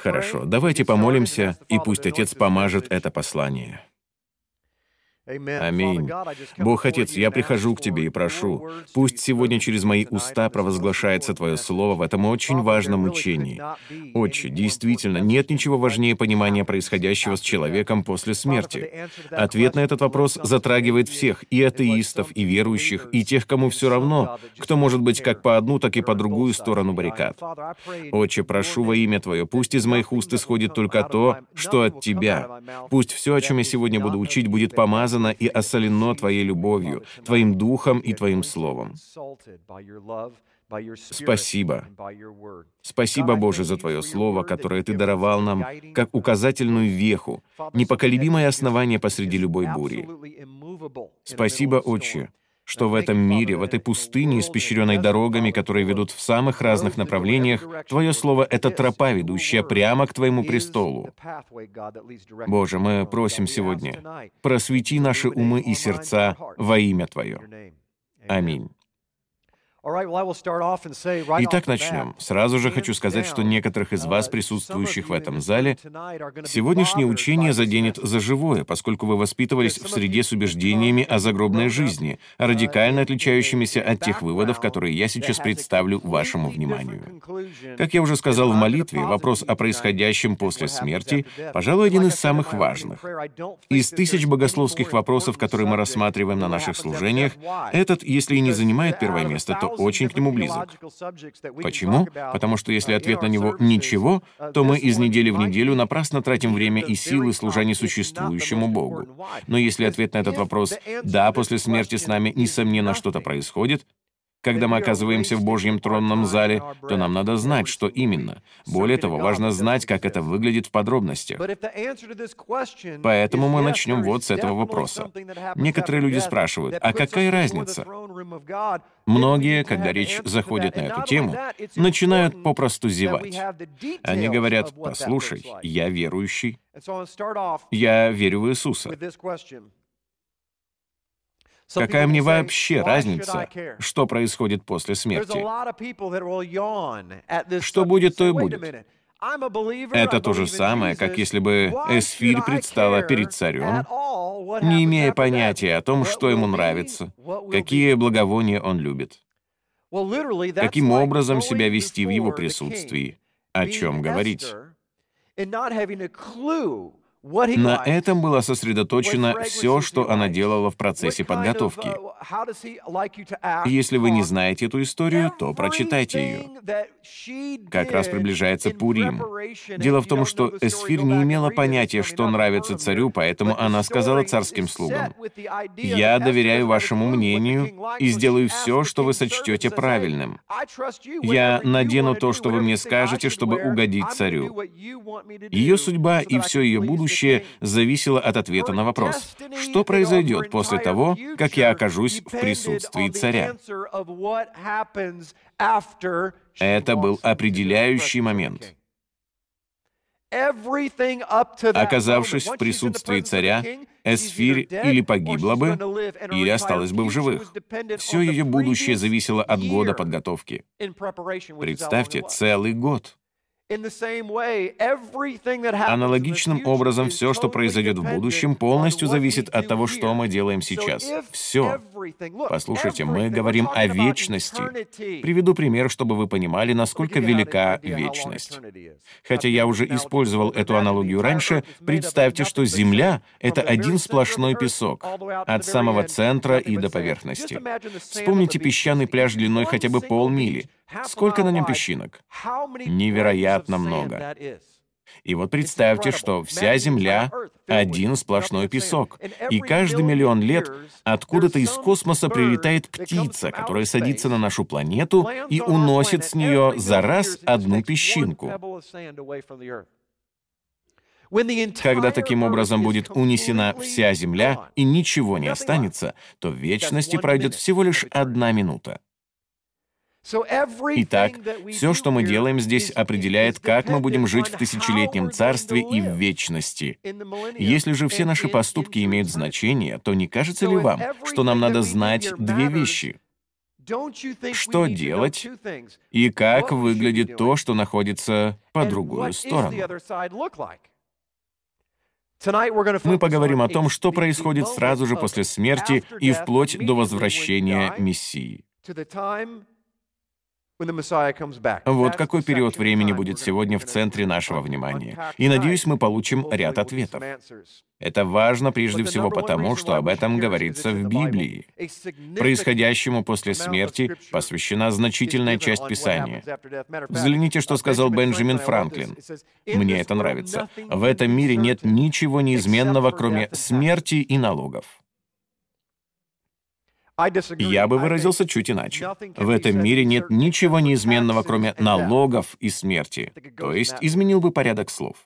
Хорошо, давайте помолимся, и пусть Отец помажет это послание. Аминь. Бог Отец, я прихожу к Тебе и прошу, пусть сегодня через мои уста провозглашается Твое Слово в этом очень важном учении. Отче, действительно, нет ничего важнее понимания происходящего с человеком после смерти. Ответ на этот вопрос затрагивает всех, и атеистов, и верующих, и тех, кому все равно, кто может быть как по одну, так и по другую сторону баррикад. Отче, прошу во имя Твое, пусть из моих уст исходит только то, что от Тебя. Пусть все, о чем я сегодня буду учить, будет помазано помазано и осолено Твоей любовью, Твоим Духом и Твоим Словом. Спасибо. Спасибо, Боже, за Твое Слово, которое Ты даровал нам как указательную веху, непоколебимое основание посреди любой бури. Спасибо, Отче, что в этом мире, в этой пустыне, испещренной дорогами, которые ведут в самых разных направлениях, Твое Слово — это тропа, ведущая прямо к Твоему престолу. Боже, мы просим сегодня, просвети наши умы и сердца во имя Твое. Аминь. Итак, начнем. Сразу же хочу сказать, что некоторых из вас, присутствующих в этом зале, сегодняшнее учение заденет за живое, поскольку вы воспитывались в среде с убеждениями о загробной жизни, радикально отличающимися от тех выводов, которые я сейчас представлю вашему вниманию. Как я уже сказал в молитве, вопрос о происходящем после смерти, пожалуй, один из самых важных. Из тысяч богословских вопросов, которые мы рассматриваем на наших служениях, этот, если и не занимает первое место, то очень к нему близок. Почему? Потому что если ответ на него «ничего», то мы из недели в неделю напрасно тратим время и силы, служа несуществующему Богу. Но если ответ на этот вопрос «да, после смерти с нами, несомненно, что-то происходит», когда мы оказываемся в Божьем тронном зале, то нам надо знать, что именно. Более того, важно знать, как это выглядит в подробностях. Поэтому мы начнем вот с этого вопроса. Некоторые люди спрашивают, а какая разница? Многие, когда речь заходит на эту тему, начинают попросту зевать. Они говорят, послушай, я верующий, я верю в Иисуса. Какая мне вообще разница, что происходит после смерти? Что будет, то и будет. Это то же самое, как если бы Эсфирь предстала перед царем, не имея понятия о том, что ему нравится, какие благовония он любит, каким образом себя вести в его присутствии, о чем говорить. На этом было сосредоточено все, что она делала в процессе подготовки. Если вы не знаете эту историю, то прочитайте ее. Как раз приближается Пурим. Дело в том, что Эсфир не имела понятия, что нравится царю, поэтому она сказала царским слугам, «Я доверяю вашему мнению и сделаю все, что вы сочтете правильным. Я надену то, что вы мне скажете, чтобы угодить царю». Ее судьба и все ее будущее будущее зависело от ответа на вопрос, что произойдет после того, как я окажусь в присутствии царя. Это был определяющий момент. Оказавшись в присутствии царя, Эсфирь или погибла бы, или осталась бы в живых. Все ее будущее зависело от года подготовки. Представьте, целый год. Аналогичным образом, все, что произойдет в будущем, полностью зависит от того, что мы делаем сейчас. Все. Послушайте, мы говорим о вечности. Приведу пример, чтобы вы понимали, насколько велика вечность. Хотя я уже использовал эту аналогию раньше, представьте, что Земля — это один сплошной песок, от самого центра и до поверхности. Вспомните песчаный пляж длиной хотя бы полмили — Сколько на нем песчинок? Невероятно много. И вот представьте, что вся Земля — один сплошной песок, и каждый миллион лет откуда-то из космоса прилетает птица, которая садится на нашу планету и уносит с нее за раз одну песчинку. Когда таким образом будет унесена вся Земля и ничего не останется, то в вечности пройдет всего лишь одна минута. Итак, все, что мы делаем здесь, определяет, как мы будем жить в тысячелетнем царстве и в вечности. Если же все наши поступки имеют значение, то не кажется ли вам, что нам надо знать две вещи? что делать и как выглядит то, что находится по другую сторону. Мы поговорим о том, что происходит сразу же после смерти и вплоть до возвращения Мессии. Вот какой период времени будет сегодня в центре нашего внимания. И надеюсь, мы получим ряд ответов. Это важно прежде всего потому, что об этом говорится в Библии. Происходящему после смерти посвящена значительная часть Писания. Взгляните, что сказал Бенджамин Франклин. Мне это нравится. В этом мире нет ничего неизменного, кроме смерти и налогов. Я бы выразился чуть иначе. В этом мире нет ничего неизменного, кроме налогов и смерти. То есть изменил бы порядок слов.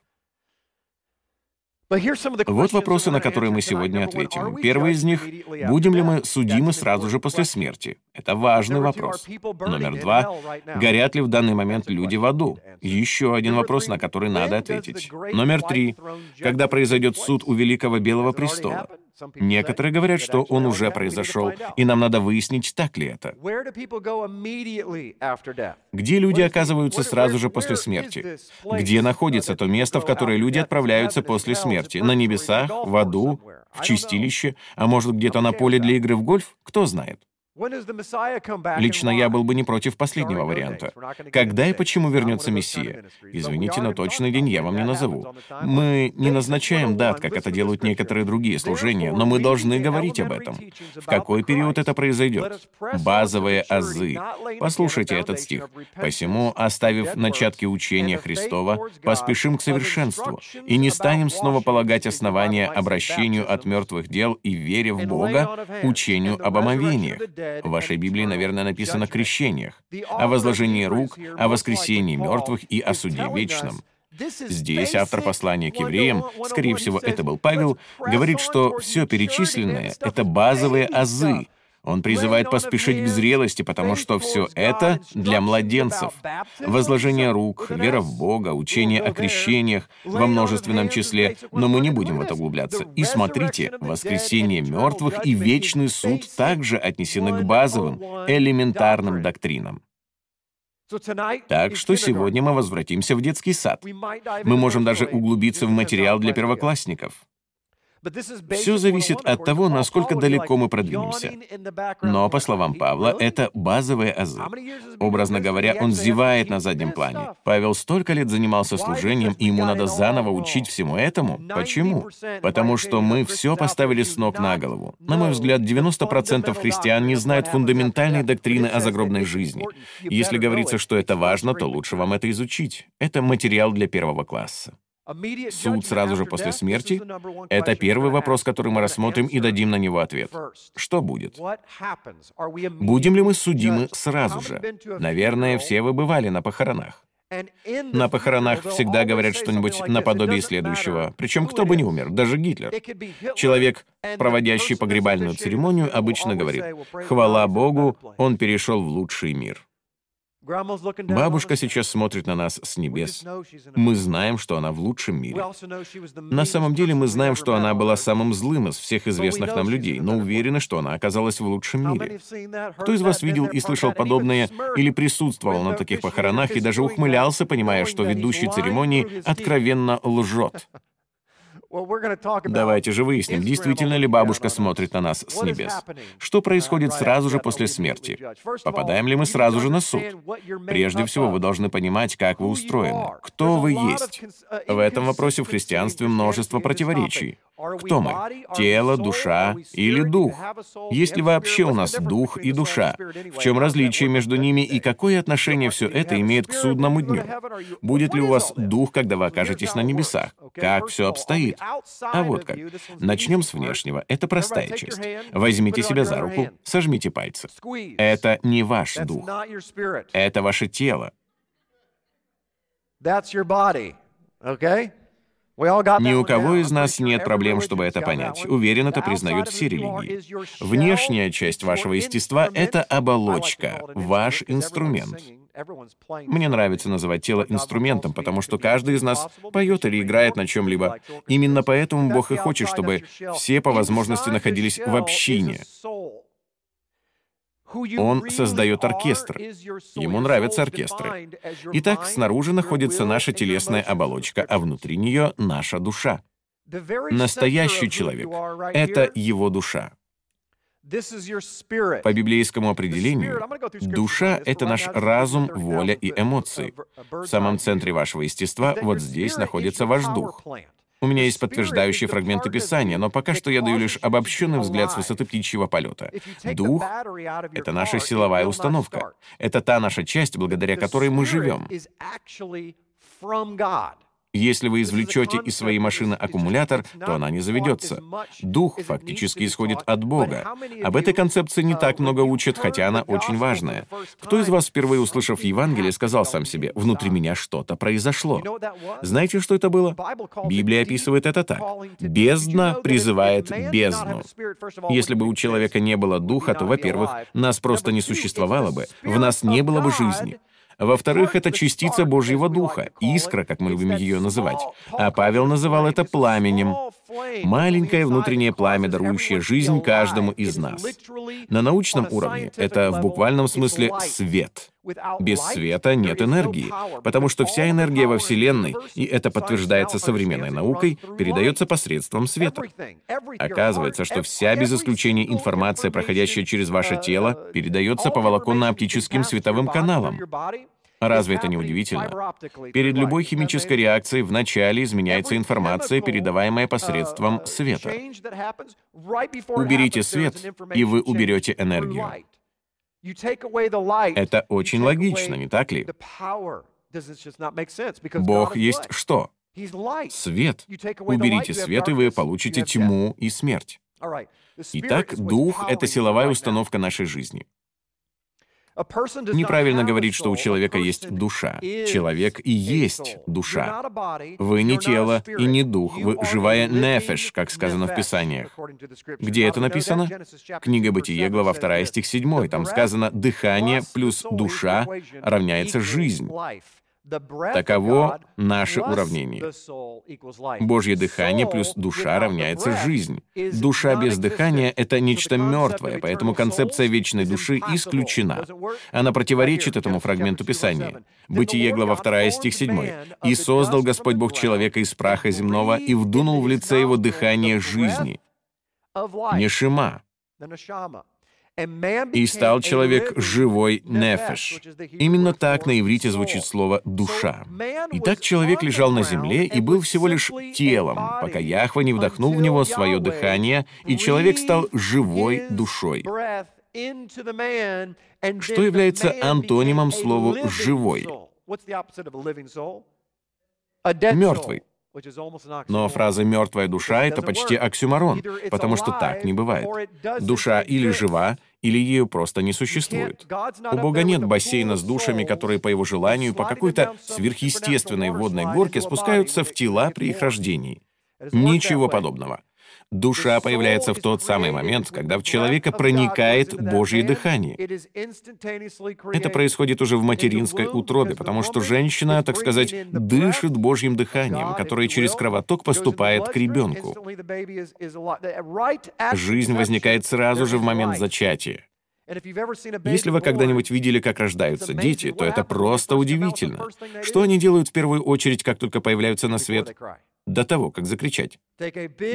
Вот вопросы, на которые мы сегодня ответим. Первый из них — будем ли мы судимы сразу же после смерти? Это важный вопрос. Номер два — горят ли в данный момент люди в аду? Еще один вопрос, на который надо ответить. Номер три — когда произойдет суд у Великого Белого Престола? Некоторые говорят, что он уже произошел, и нам надо выяснить, так ли это. Где люди оказываются сразу же после смерти? Где находится то место, в которое люди отправляются после смерти? На небесах, в аду, в чистилище, а может где-то на поле для игры в гольф? Кто знает? Лично я был бы не против последнего варианта. Когда и почему вернется Мессия? Извините, но точный день я вам не назову. Мы не назначаем дат, как это делают некоторые другие служения, но мы должны говорить об этом. В какой период это произойдет? Базовые азы. Послушайте этот стих. «Посему, оставив начатки учения Христова, поспешим к совершенству, и не станем снова полагать основания обращению от мертвых дел и вере в Бога, учению об омовениях, в вашей Библии, наверное, написано о крещениях, о возложении рук, о воскресении мертвых и о суде вечном. Здесь автор послания к евреям, скорее всего, это был Павел, говорит, что все перечисленное — это базовые азы, он призывает поспешить к зрелости, потому что все это для младенцев. Возложение рук, вера в Бога, учение о крещениях во множественном числе, но мы не будем в это углубляться. И смотрите, воскресение мертвых и вечный суд также отнесены к базовым, элементарным доктринам. Так что сегодня мы возвратимся в детский сад. Мы можем даже углубиться в материал для первоклассников. Все зависит от того, насколько далеко мы продвинемся. Но, по словам Павла, это базовые азы. Образно говоря, он зевает на заднем плане. Павел столько лет занимался служением, и ему надо заново учить всему этому. Почему? Потому что мы все поставили с ног на голову. На мой взгляд, 90% христиан не знают фундаментальной доктрины о загробной жизни. Если говорится, что это важно, то лучше вам это изучить. Это материал для первого класса. Суд сразу же после смерти — это первый вопрос, который мы рассмотрим и дадим на него ответ. Что будет? Будем ли мы судимы сразу же? Наверное, все вы бывали на похоронах. На похоронах всегда говорят что-нибудь наподобие следующего, причем кто бы ни умер, даже Гитлер. Человек, проводящий погребальную церемонию, обычно говорит, «Хвала Богу, он перешел в лучший мир». Бабушка сейчас смотрит на нас с небес. Мы знаем, что она в лучшем мире. На самом деле мы знаем, что она была самым злым из всех известных нам людей, но уверены, что она оказалась в лучшем мире. Кто из вас видел и слышал подобное или присутствовал на таких похоронах и даже ухмылялся, понимая, что ведущий церемонии откровенно лжет? Давайте же выясним, действительно ли бабушка смотрит на нас с небес. Что происходит сразу же после смерти? Попадаем ли мы сразу же на суд? Прежде всего, вы должны понимать, как вы устроены, кто вы есть. В этом вопросе в христианстве множество противоречий. Кто мы? Тело, душа или дух? Есть ли вообще у нас дух и душа? В чем различие между ними и какое отношение все это имеет к судному дню? Будет ли у вас дух, когда вы окажетесь на небесах? Как все обстоит? А вот как. Начнем с внешнего. Это простая часть. Возьмите себя за руку, сожмите пальцы. Это не ваш дух. Это ваше тело. Ни у кого из нас нет проблем, чтобы это понять. Уверен, это признают все религии. Внешняя часть вашего естества — это оболочка, ваш инструмент. Мне нравится называть тело инструментом, потому что каждый из нас поет или играет на чем-либо. Именно поэтому Бог и хочет, чтобы все по возможности находились в общине. Он создает оркестр. Ему нравятся оркестры. Итак, снаружи находится наша телесная оболочка, а внутри нее — наша душа. Настоящий человек — это его душа. По библейскому определению, душа — это наш разум, воля и эмоции. В самом центре вашего естества, вот здесь, находится ваш дух. У меня есть подтверждающие фрагменты Писания, но пока что я даю лишь обобщенный взгляд с высоты птичьего полета. Дух — это наша силовая установка. Это та наша часть, благодаря которой мы живем. Если вы извлечете из своей машины аккумулятор, то она не заведется. Дух фактически исходит от Бога. Об этой концепции не так много учат, хотя она очень важная. Кто из вас, впервые услышав Евангелие, сказал сам себе, «Внутри меня что-то произошло»? Знаете, что это было? Библия описывает это так. «Бездна призывает бездну». Если бы у человека не было духа, то, во-первых, нас просто не существовало бы, в нас не было бы жизни. Во-вторых, это частица Божьего Духа, искра, как мы любим ее называть. А Павел называл это пламенем. Маленькое внутреннее пламя, дарующее жизнь каждому из нас. На научном уровне это в буквальном смысле свет. Без света нет энергии, потому что вся энергия во Вселенной, и это подтверждается современной наукой, передается посредством света. Оказывается, что вся без исключения информация, проходящая через ваше тело, передается по волоконно-оптическим световым каналам. Разве это не удивительно? Перед любой химической реакцией вначале изменяется информация, передаваемая посредством света. Уберите свет, и вы уберете энергию. Это очень логично, не так ли? Бог есть что? Свет. Уберите свет, и вы получите тьму и смерть. Итак, дух — это силовая установка нашей жизни. Неправильно говорить, что у человека есть душа. Человек и есть душа. Вы не тело и не дух, вы живая нефеш, как сказано в Писаниях. Где это написано? Книга Бытие, глава 2, стих 7. Там сказано «дыхание плюс душа равняется жизнь». Таково наше уравнение. Божье дыхание плюс душа равняется жизнь. Душа без дыхания — это нечто мертвое, поэтому концепция вечной души исключена. Она противоречит этому фрагменту Писания. Бытие, глава 2, стих 7. «И создал Господь Бог человека из праха земного и вдунул в лице его дыхание жизни». Нешима. «И стал человек живой нефеш». Именно так на иврите звучит слово «душа». Итак, человек лежал на земле и был всего лишь телом, пока Яхва не вдохнул в него свое дыхание, и человек стал живой душой. Что является антонимом слову «живой»? Мертвый. Но фраза «мертвая душа» — это почти оксюмарон, потому что так не бывает. Душа или жива, или ее просто не существует. У Бога нет бассейна с душами, которые по его желанию по какой-то сверхъестественной водной горке спускаются в тела при их рождении. Ничего подобного. Душа появляется в тот самый момент, когда в человека проникает Божье дыхание. Это происходит уже в материнской утробе, потому что женщина, так сказать, дышит Божьим дыханием, которое через кровоток поступает к ребенку. Жизнь возникает сразу же в момент зачатия. Если вы когда-нибудь видели, как рождаются дети, то это просто удивительно. Что они делают в первую очередь, как только появляются на свет? До того, как закричать.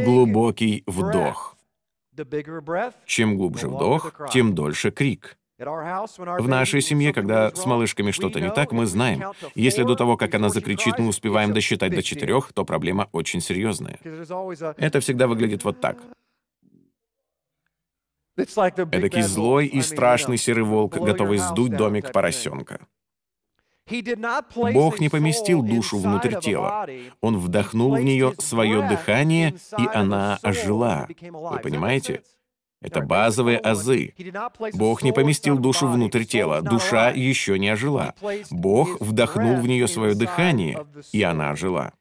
Глубокий вдох. Чем глубже вдох, тем дольше крик. В нашей семье, когда с малышками что-то не так, мы знаем, если до того, как она закричит, мы успеваем досчитать до четырех, то проблема очень серьезная. Это всегда выглядит вот так. Эдакий злой и страшный серый волк, готовый сдуть домик поросенка. Бог не поместил душу внутрь тела. Он вдохнул в нее свое дыхание, и она ожила. Вы понимаете? Это базовые азы. Бог не поместил душу внутрь тела, душа еще не ожила. Бог вдохнул в нее свое дыхание, и она ожила.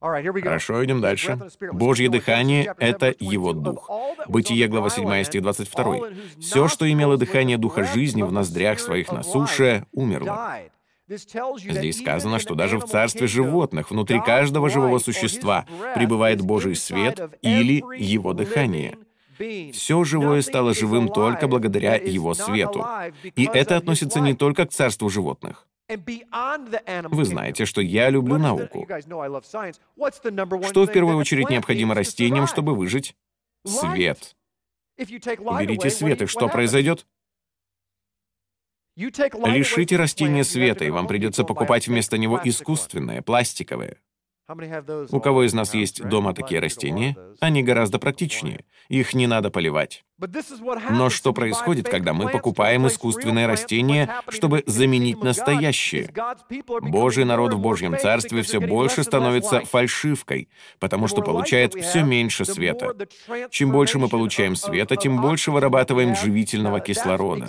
Хорошо, идем дальше. Божье дыхание — это Его Дух. Бытие, глава 7, стих 22. «Все, что имело дыхание Духа жизни в ноздрях своих на суше, умерло». Здесь сказано, что даже в царстве животных, внутри каждого живого существа, пребывает Божий свет или Его дыхание. Все живое стало живым только благодаря его свету. И это относится не только к царству животных. Вы знаете, что я люблю науку. Что в первую очередь необходимо растениям, чтобы выжить? Свет. Уберите свет, и что произойдет? Лишите растения света, и вам придется покупать вместо него искусственное, пластиковое. У кого из нас есть дома такие растения? Они гораздо практичнее. Их не надо поливать. Но что происходит, когда мы покупаем искусственные растения, чтобы заменить настоящие? Божий народ в Божьем Царстве все больше становится фальшивкой, потому что получает все меньше света. Чем больше мы получаем света, тем больше вырабатываем живительного кислорода.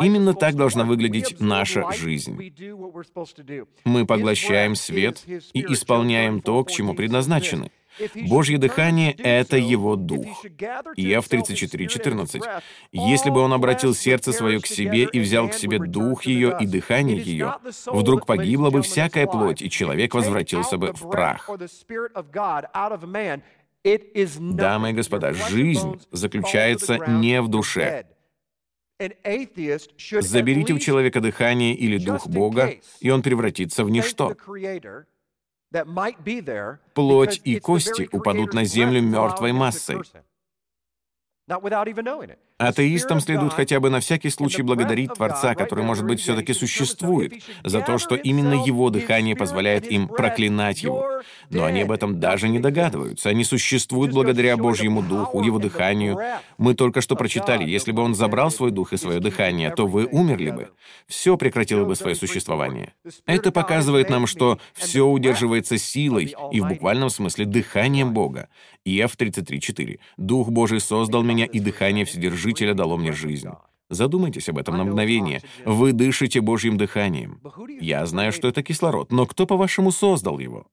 Именно так должна выглядеть наша жизнь. Мы поглощаем свет и исполняем то, к чему предназначены. Божье дыхание — это Его Дух. Иов 34:14. «Если бы он обратил сердце свое к себе и взял к себе Дух ее и дыхание ее, вдруг погибла бы всякая плоть, и человек возвратился бы в прах». Дамы и господа, жизнь заключается не в душе. Заберите у человека дыхание или Дух Бога, и он превратится в ничто. Плоть и кости упадут на землю мертвой массой. Атеистам следует хотя бы на всякий случай благодарить Творца, который, может быть, все-таки существует, за то, что именно Его дыхание позволяет им проклинать Его. Но они об этом даже не догадываются. Они существуют благодаря Божьему Духу, Его дыханию. Мы только что прочитали, если бы Он забрал свой Дух и свое дыхание, то вы умерли бы. Все прекратило бы свое существование. Это показывает нам, что все удерживается силой и в буквальном смысле дыханием Бога. Иов 33.4. «Дух Божий создал меня, и дыхание Вседержителя дало мне жизнь». Задумайтесь об этом на мгновение. Вы дышите Божьим дыханием. Я знаю, что это кислород, но кто, по-вашему, создал его?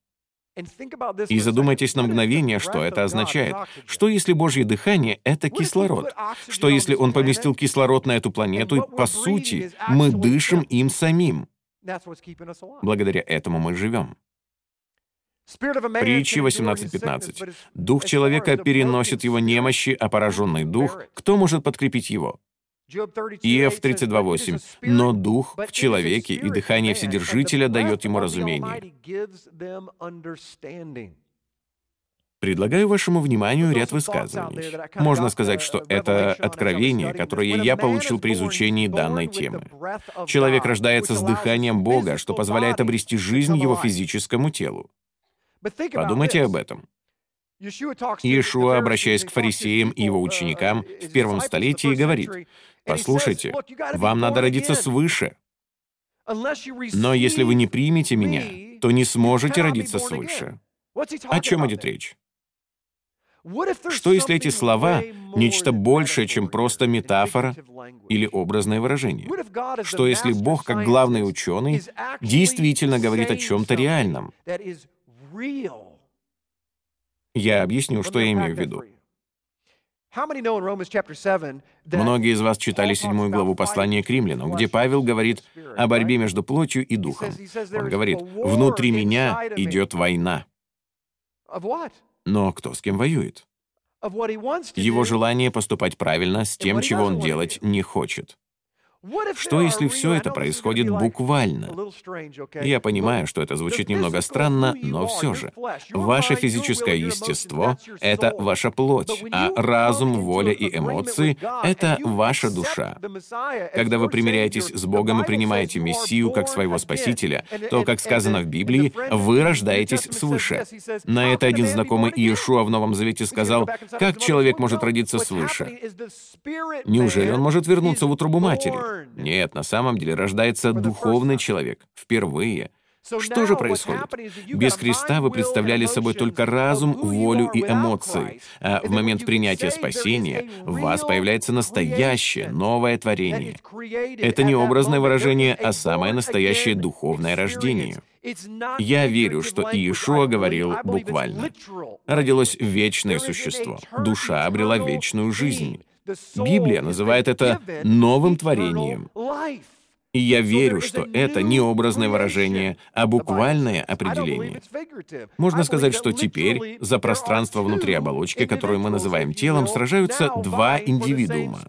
И задумайтесь на мгновение, что это означает. Что если Божье дыхание — это кислород? Что если Он поместил кислород на эту планету, и, по сути, мы дышим им самим? Благодаря этому мы живем. Притчи 18.15. «Дух человека переносит его немощи, а пораженный дух, кто может подкрепить его?» Иов 32.8. «Но дух в человеке, и дыхание Вседержителя дает ему разумение». Предлагаю вашему вниманию ряд высказываний. Можно сказать, что это откровение, которое я получил при изучении данной темы. Человек рождается с дыханием Бога, что позволяет обрести жизнь его физическому телу. Подумайте об этом. Иешуа, обращаясь к фарисеям и его ученикам в первом столетии, говорит, «Послушайте, вам надо родиться свыше. Но если вы не примете меня, то не сможете родиться свыше». О чем идет речь? Что если эти слова — нечто большее, чем просто метафора или образное выражение? Что если Бог, как главный ученый, действительно говорит о чем-то реальном? Я объясню, что я имею в виду. Многие из вас читали седьмую главу послания к римлянам, где Павел говорит о борьбе между плотью и духом. Он говорит, «Внутри меня идет война». Но кто с кем воюет? Его желание поступать правильно с тем, чего он делать не хочет. Что если все это происходит буквально? Я понимаю, что это звучит немного странно, но все же. Ваше физическое естество — это ваша плоть, а разум, воля и эмоции — это ваша душа. Когда вы примиряетесь с Богом и принимаете Мессию как своего Спасителя, то, как сказано в Библии, вы рождаетесь свыше. На это один знакомый Иешуа в Новом Завете сказал, как человек может родиться свыше? Неужели он может вернуться в утробу матери? Нет, на самом деле рождается духовный человек. Впервые. Что же происходит? Без Христа вы представляли собой только разум, волю и эмоции, а в момент принятия спасения в вас появляется настоящее, новое творение. Это не образное выражение, а самое настоящее духовное рождение. Я верю, что Иешуа говорил буквально. Родилось вечное существо, душа обрела вечную жизнь. Библия называет это новым творением. И я верю, что это не образное выражение, а буквальное определение. Можно сказать, что теперь за пространство внутри оболочки, которую мы называем телом, сражаются два индивидуума.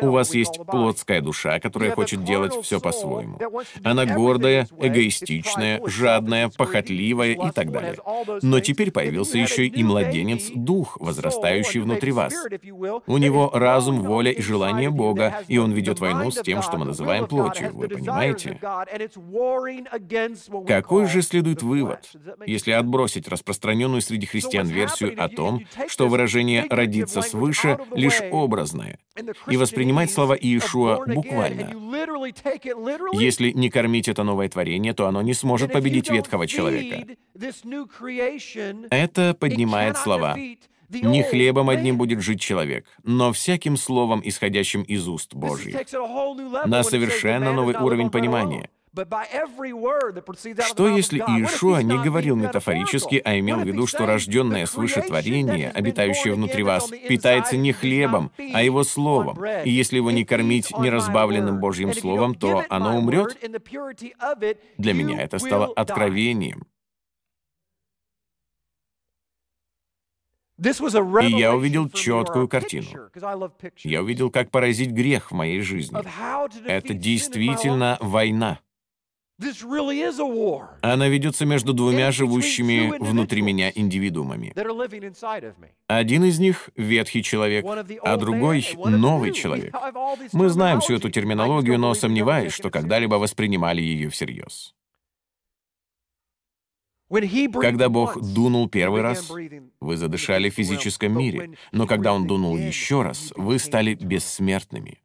У вас есть плотская душа, которая хочет делать все по-своему. Она гордая, эгоистичная, жадная, похотливая и так далее. Но теперь появился еще и младенец, дух, возрастающий внутри вас. У него разум, воля и желание Бога, и он ведет войну с тем, что мы называем плотью плотью, вы понимаете? Какой же следует вывод, если отбросить распространенную среди христиан версию о том, что выражение «родиться свыше» лишь образное, и воспринимать слова Иешуа буквально? Если не кормить это новое творение, то оно не сможет победить ветхого человека. Это поднимает слова не хлебом одним будет жить человек, но всяким словом, исходящим из уст Божьих. На совершенно новый уровень понимания. Что если Иешуа не говорил метафорически, а имел в виду, что рожденное свыше творение, обитающее внутри вас, питается не хлебом, а его словом, и если его не кормить неразбавленным Божьим словом, то оно умрет? Для меня это стало откровением. И я увидел четкую картину. Я увидел, как поразить грех в моей жизни. Это действительно война. Она ведется между двумя живущими внутри меня индивидуумами. Один из них — ветхий человек, а другой — новый человек. Мы знаем всю эту терминологию, но сомневаюсь, что когда-либо воспринимали ее всерьез. Когда Бог дунул первый раз, вы задышали в физическом мире, но когда Он дунул еще раз, вы стали бессмертными.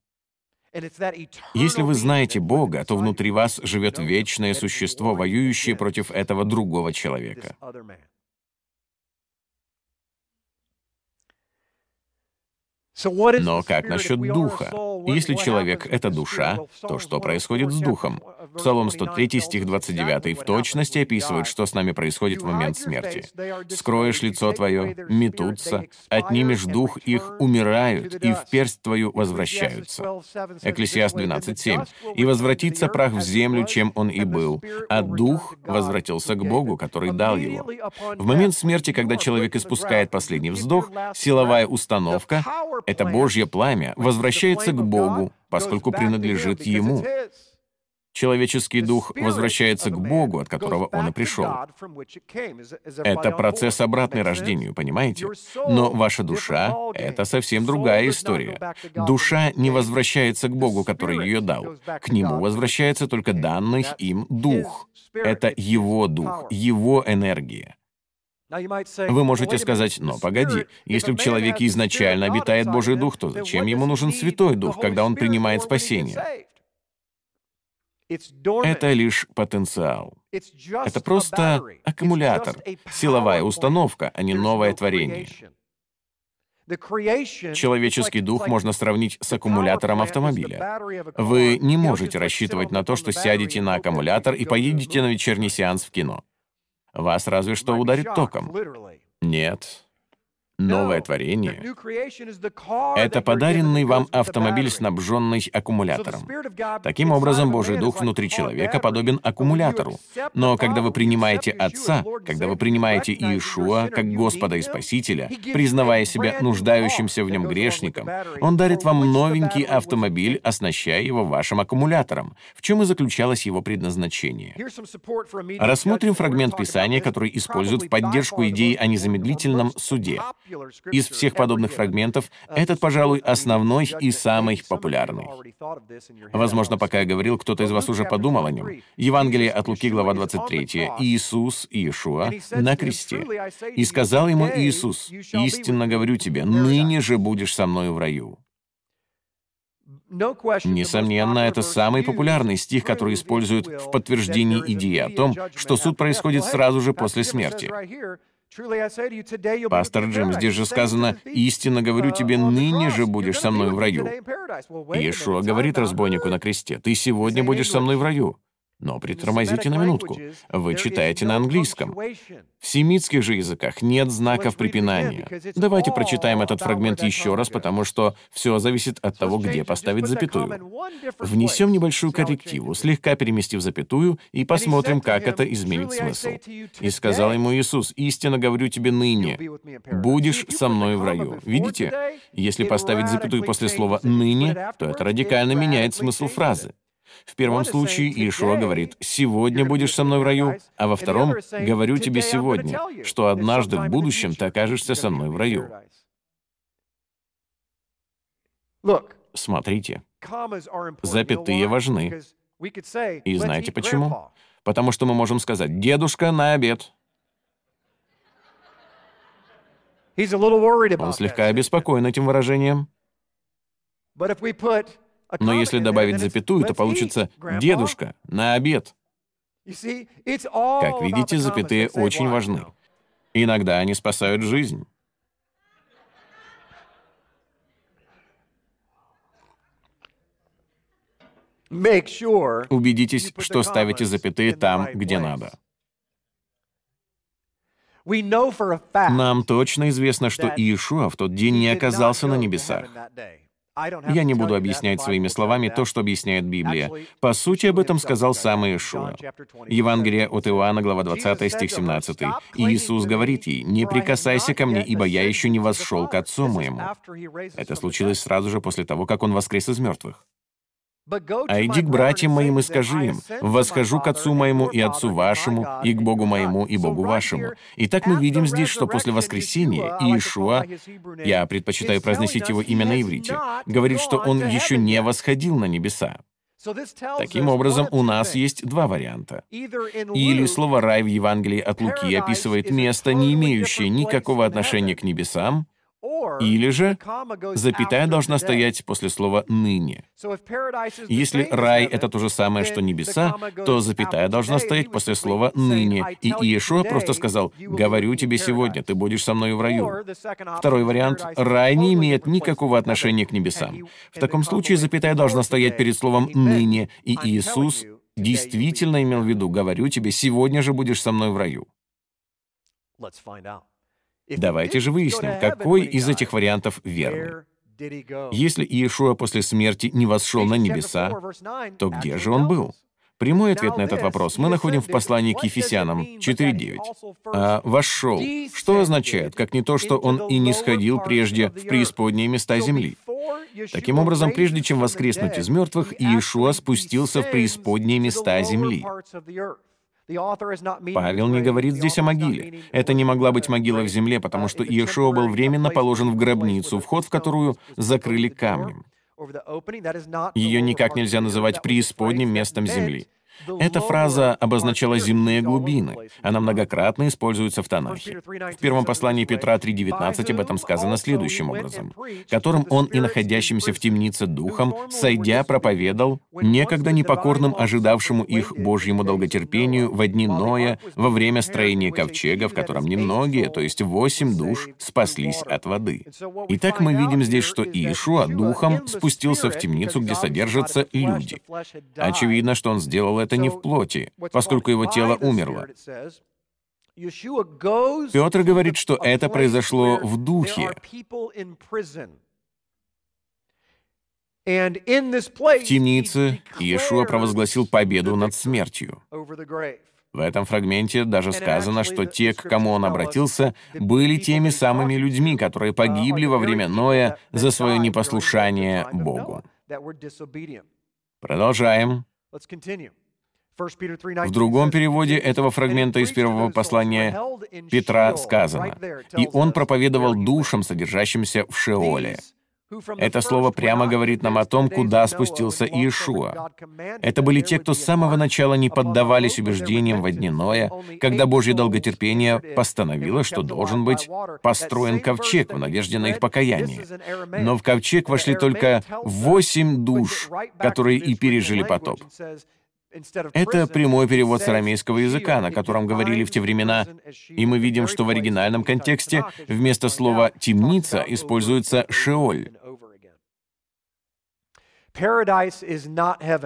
Если вы знаете Бога, то внутри вас живет вечное существо, воюющее против этого другого человека. Но как насчет духа? Если человек — это душа, то что происходит с духом? Псалом 103, стих 29 в точности описывает, что с нами происходит в момент смерти. «Скроешь лицо твое, метутся, отнимешь дух их, умирают, и в персть твою возвращаются». Экклесиаст 12.7. «И возвратится прах в землю, чем он и был, а дух возвратился к Богу, который дал его». В момент смерти, когда человек испускает последний вздох, силовая установка — это Божье пламя, возвращается к Богу, поскольку принадлежит Ему. Человеческий дух возвращается к Богу, от которого он и пришел. Это процесс обратный рождению, понимаете? Но ваша душа — это совсем другая история. Душа не возвращается к Богу, который ее дал. К Нему возвращается только данный им дух. Это Его дух, Его энергия. Вы можете сказать, но погоди, если в человеке изначально обитает Божий Дух, то зачем ему нужен Святой Дух, когда он принимает спасение? Это лишь потенциал. Это просто аккумулятор, силовая установка, а не новое творение. Человеческий дух можно сравнить с аккумулятором автомобиля. Вы не можете рассчитывать на то, что сядете на аккумулятор и поедете на вечерний сеанс в кино. Вас разве что ударит током. Нет, Новое творение — это подаренный вам автомобиль, снабженный аккумулятором. Таким образом, Божий Дух внутри человека подобен аккумулятору. Но когда вы принимаете Отца, когда вы принимаете Иешуа как Господа и Спасителя, признавая себя нуждающимся в нем грешником, Он дарит вам новенький автомобиль, оснащая его вашим аккумулятором, в чем и заключалось его предназначение. Рассмотрим фрагмент Писания, который использует в поддержку идеи о незамедлительном суде. Из всех подобных фрагментов этот, пожалуй, основной и самый популярный. Возможно, пока я говорил, кто-то из вас уже подумал о нем. Евангелие от Луки, глава 23. Иисус, Иешуа, на кресте. «И сказал ему Иисус, «Истинно говорю тебе, ныне же будешь со мною в раю». Несомненно, это самый популярный стих, который используют в подтверждении идеи о том, что суд происходит сразу же после смерти. Пастор Джим, здесь же сказано, «Истинно говорю тебе, ныне же будешь со мной в раю». Иешуа говорит разбойнику на кресте, «Ты сегодня будешь со мной в раю». Но притормозите на минутку. Вы читаете на английском. В семитских же языках нет знаков препинания. Давайте прочитаем этот фрагмент еще раз, потому что все зависит от того, где поставить запятую. Внесем небольшую коррективу, слегка переместив запятую, и посмотрим, как это изменит смысл. «И сказал ему Иисус, истинно говорю тебе ныне, будешь со мной в раю». Видите? Если поставить запятую после слова «ныне», то это радикально меняет смысл фразы. В первом случае Иешуа говорит «сегодня будешь со мной в раю», а во втором «говорю тебе сегодня, что однажды в будущем ты окажешься со мной в раю». Смотрите, запятые важны. И знаете почему? Потому что мы можем сказать «дедушка на обед». Он слегка обеспокоен этим выражением. Но если добавить запятую, то получится «дедушка, на обед». Как видите, запятые очень важны. Иногда они спасают жизнь. Убедитесь, что ставите запятые там, где надо. Нам точно известно, что Иешуа в тот день не оказался на небесах. Я не буду объяснять своими словами то, что объясняет Библия. По сути, об этом сказал сам Иешуа. Евангелие от Иоанна, глава 20, стих 17. Иисус говорит ей, «Не прикасайся ко мне, ибо я еще не восшел к Отцу моему». Это случилось сразу же после того, как Он воскрес из мертвых. А иди к братьям моим и скажи им, «Восхожу к Отцу моему и Отцу вашему, и к Богу моему и Богу вашему». Итак, мы видим здесь, что после воскресения Иешуа, я предпочитаю произносить его имя на иврите, говорит, что он еще не восходил на небеса. Таким образом, у нас есть два варианта. Или слово «рай» в Евангелии от Луки описывает место, не имеющее никакого отношения к небесам, или же запятая должна стоять после слова «ныне». Если рай — это то же самое, что небеса, то запятая должна стоять после слова «ныне». И Иешуа просто сказал «говорю тебе сегодня, ты будешь со мной в раю». Второй вариант — рай не имеет никакого отношения к небесам. В таком случае запятая должна стоять перед словом «ныне», и Иисус действительно имел в виду «говорю тебе, сегодня же будешь со мной в раю». Давайте же выясним, какой из этих вариантов верный. Если Иешуа после смерти не восшел на небеса, то где же он был? Прямой ответ на этот вопрос мы находим в послании к Ефесянам 4.9. А «вошел» что означает, как не то, что он и не сходил прежде в преисподние места земли? Таким образом, прежде чем воскреснуть из мертвых, Иешуа спустился в преисподние места земли. Павел не говорит здесь о могиле. Это не могла быть могила в земле, потому что Иешуа был временно положен в гробницу, вход в которую закрыли камнем. Ее никак нельзя называть преисподним местом земли. Эта фраза обозначала земные глубины. Она многократно используется в Танахе. В первом послании Петра 3.19 об этом сказано следующим образом. «Которым он и находящимся в темнице духом, сойдя, проповедал, некогда непокорным ожидавшему их Божьему долготерпению во дни Ноя, во время строения ковчега, в котором немногие, то есть восемь душ, спаслись от воды». Итак, мы видим здесь, что Иешуа духом спустился в темницу, где содержатся люди. Очевидно, что он сделал это это не в плоти, поскольку его тело умерло. Петр говорит, что это произошло в духе. В темнице Иешуа провозгласил победу над смертью. В этом фрагменте даже сказано, что те, к кому он обратился, были теми самыми людьми, которые погибли во время Ноя за свое непослушание Богу. Продолжаем. В другом переводе этого фрагмента из первого послания Петра сказано, «И он проповедовал душам, содержащимся в Шеоле». Это слово прямо говорит нам о том, куда спустился Иешуа. Это были те, кто с самого начала не поддавались убеждениям во дне Ноя, когда Божье долготерпение постановило, что должен быть построен ковчег в надежде на их покаяние. Но в ковчег вошли только восемь душ, которые и пережили потоп. Это прямой перевод с арамейского языка, на котором говорили в те времена, и мы видим, что в оригинальном контексте вместо слова «темница» используется «шеоль».